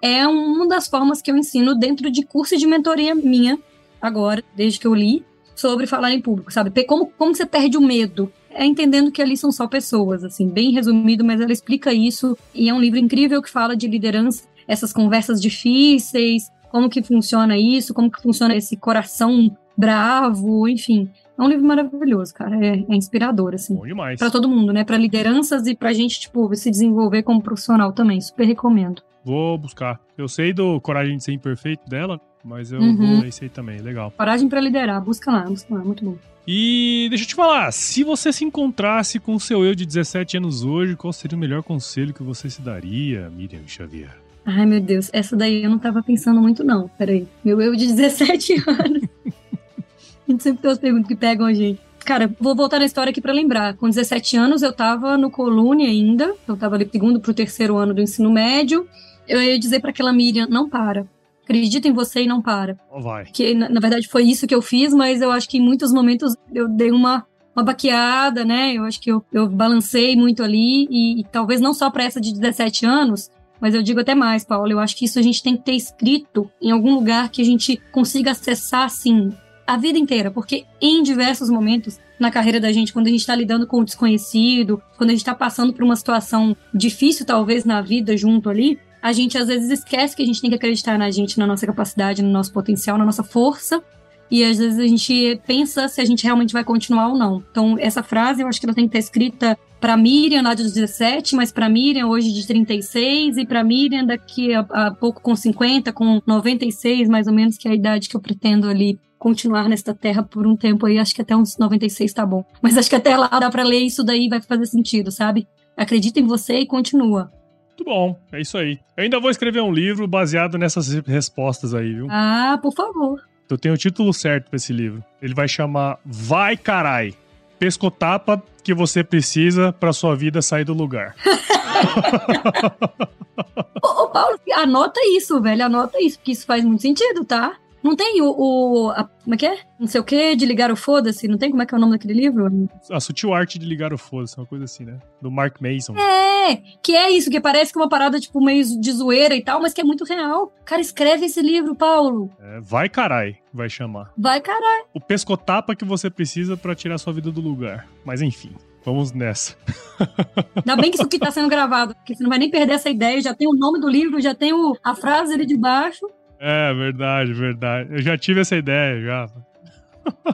é uma das formas que eu ensino dentro de curso de mentoria minha, agora, desde que eu li, sobre falar em público, sabe? Como, como você perde o medo. É entendendo que ali são só pessoas, assim, bem resumido, mas ela explica isso. E é um livro incrível que fala de liderança, essas conversas difíceis, como que funciona isso, como que funciona esse coração bravo, enfim. É um livro maravilhoso, cara. É, é inspirador, assim. Bom demais. Pra todo mundo, né? Pra lideranças e pra gente, tipo, se desenvolver como profissional também. Super recomendo. Vou buscar. Eu sei do Coragem de Ser Imperfeito dela, mas eu uhum. vou aí também. Legal. Coragem para liderar. Busca lá, busca lá. Muito bom. E deixa eu te falar, se você se encontrasse com o seu eu de 17 anos hoje, qual seria o melhor conselho que você se daria, Miriam Xavier? Ai, meu Deus, essa daí eu não tava pensando muito, não. Peraí. Meu eu de 17 anos. a gente sempre tem as perguntas que pegam a gente. Cara, vou voltar na história aqui para lembrar. Com 17 anos eu tava no Colune ainda. Eu tava ali segundo pro terceiro ano do ensino médio eu ia dizer para aquela Miriam, não para. Acredita em você e não para. Oh, vai. Que na, na, verdade foi isso que eu fiz, mas eu acho que em muitos momentos eu dei uma, uma baqueada, né? Eu acho que eu, eu balancei muito ali e, e talvez não só para essa de 17 anos, mas eu digo até mais, Paulo, eu acho que isso a gente tem que ter escrito em algum lugar que a gente consiga acessar, assim, a vida inteira, porque em diversos momentos na carreira da gente, quando a gente está lidando com o desconhecido, quando a gente está passando por uma situação difícil, talvez, na vida junto ali, a gente às vezes esquece que a gente tem que acreditar na gente, na nossa capacidade, no nosso potencial, na nossa força. E às vezes a gente pensa se a gente realmente vai continuar ou não. Então, essa frase eu acho que ela tem que estar escrita para Miriam lá de 17, mas para Miriam hoje de 36 e para Miriam daqui a, a, pouco com 50, com 96 mais ou menos, que é a idade que eu pretendo ali continuar nesta terra por um tempo aí, acho que até uns 96 tá bom. Mas acho que até lá dá para ler isso daí vai fazer sentido, sabe? Acredita em você e continua. Muito bom, é isso aí. Eu ainda vou escrever um livro baseado nessas respostas aí, viu? Ah, por favor. Eu tenho o título certo pra esse livro. Ele vai chamar Vai Carai. Pescotapa que você precisa para sua vida sair do lugar. ô, ô, Paulo, anota isso, velho. Anota isso, porque isso faz muito sentido, tá? Não tem o. o a, como é que é? Não sei o quê, de ligar o foda-se. Não tem como é que é o nome daquele livro? A sutil arte de ligar o foda-se, uma coisa assim, né? Do Mark Mason. É, que é isso, que parece que é uma parada, tipo, meio de zoeira e tal, mas que é muito real. Cara, escreve esse livro, Paulo. É, vai carai, vai chamar. Vai carai. O pescotapa que você precisa para tirar sua vida do lugar. Mas enfim. Vamos nessa. Ainda bem que isso aqui tá sendo gravado, porque você não vai nem perder essa ideia. Já tem o nome do livro, já tem o, a frase ali de baixo. É, verdade, verdade. Eu já tive essa ideia, já.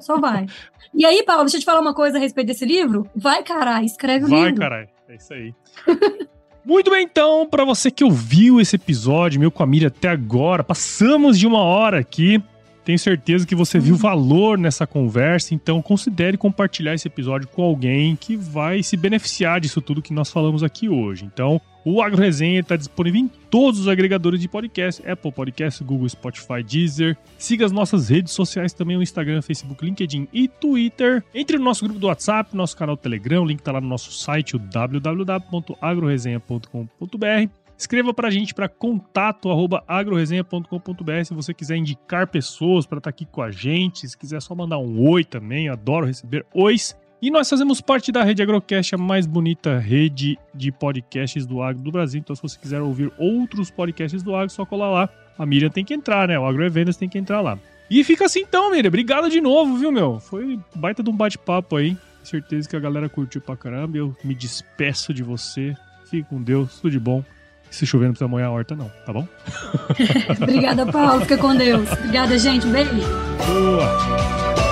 Só vai. E aí, Paulo, deixa eu te falar uma coisa a respeito desse livro. Vai, caralho, escreve o vai, livro. Vai, caralho. É isso aí. Muito bem, então, para você que ouviu esse episódio, meu com a Miriam até agora, passamos de uma hora aqui. Tenho certeza que você viu valor nessa conversa, então considere compartilhar esse episódio com alguém que vai se beneficiar disso tudo que nós falamos aqui hoje. Então, o Agro Resenha está disponível em todos os agregadores de podcast, Apple Podcast, Google, Spotify, Deezer. Siga as nossas redes sociais também, o Instagram, Facebook, LinkedIn e Twitter. Entre no nosso grupo do WhatsApp, nosso canal Telegram, o link está lá no nosso site, www.agroresenha.com.br. Escreva para a gente para contato@agroresenha.com.br se você quiser indicar pessoas para estar tá aqui com a gente, se quiser só mandar um oi também, adoro receber ois. E nós fazemos parte da Rede Agrocast, a mais bonita rede de podcasts do agro do Brasil. Então, se você quiser ouvir outros podcasts do agro, só colar lá. A Miriam tem que entrar, né? O Agro Vendas tem que entrar lá. E fica assim então, Miriam. Obrigado de novo, viu, meu? Foi baita de um bate-papo aí. Certeza que a galera curtiu pra caramba. Eu me despeço de você. Fique com Deus, tudo de bom se chover não precisa molhar a horta, não, tá bom? Obrigada, Paulo. Fica com Deus. Obrigada, gente. Beijo. Boa.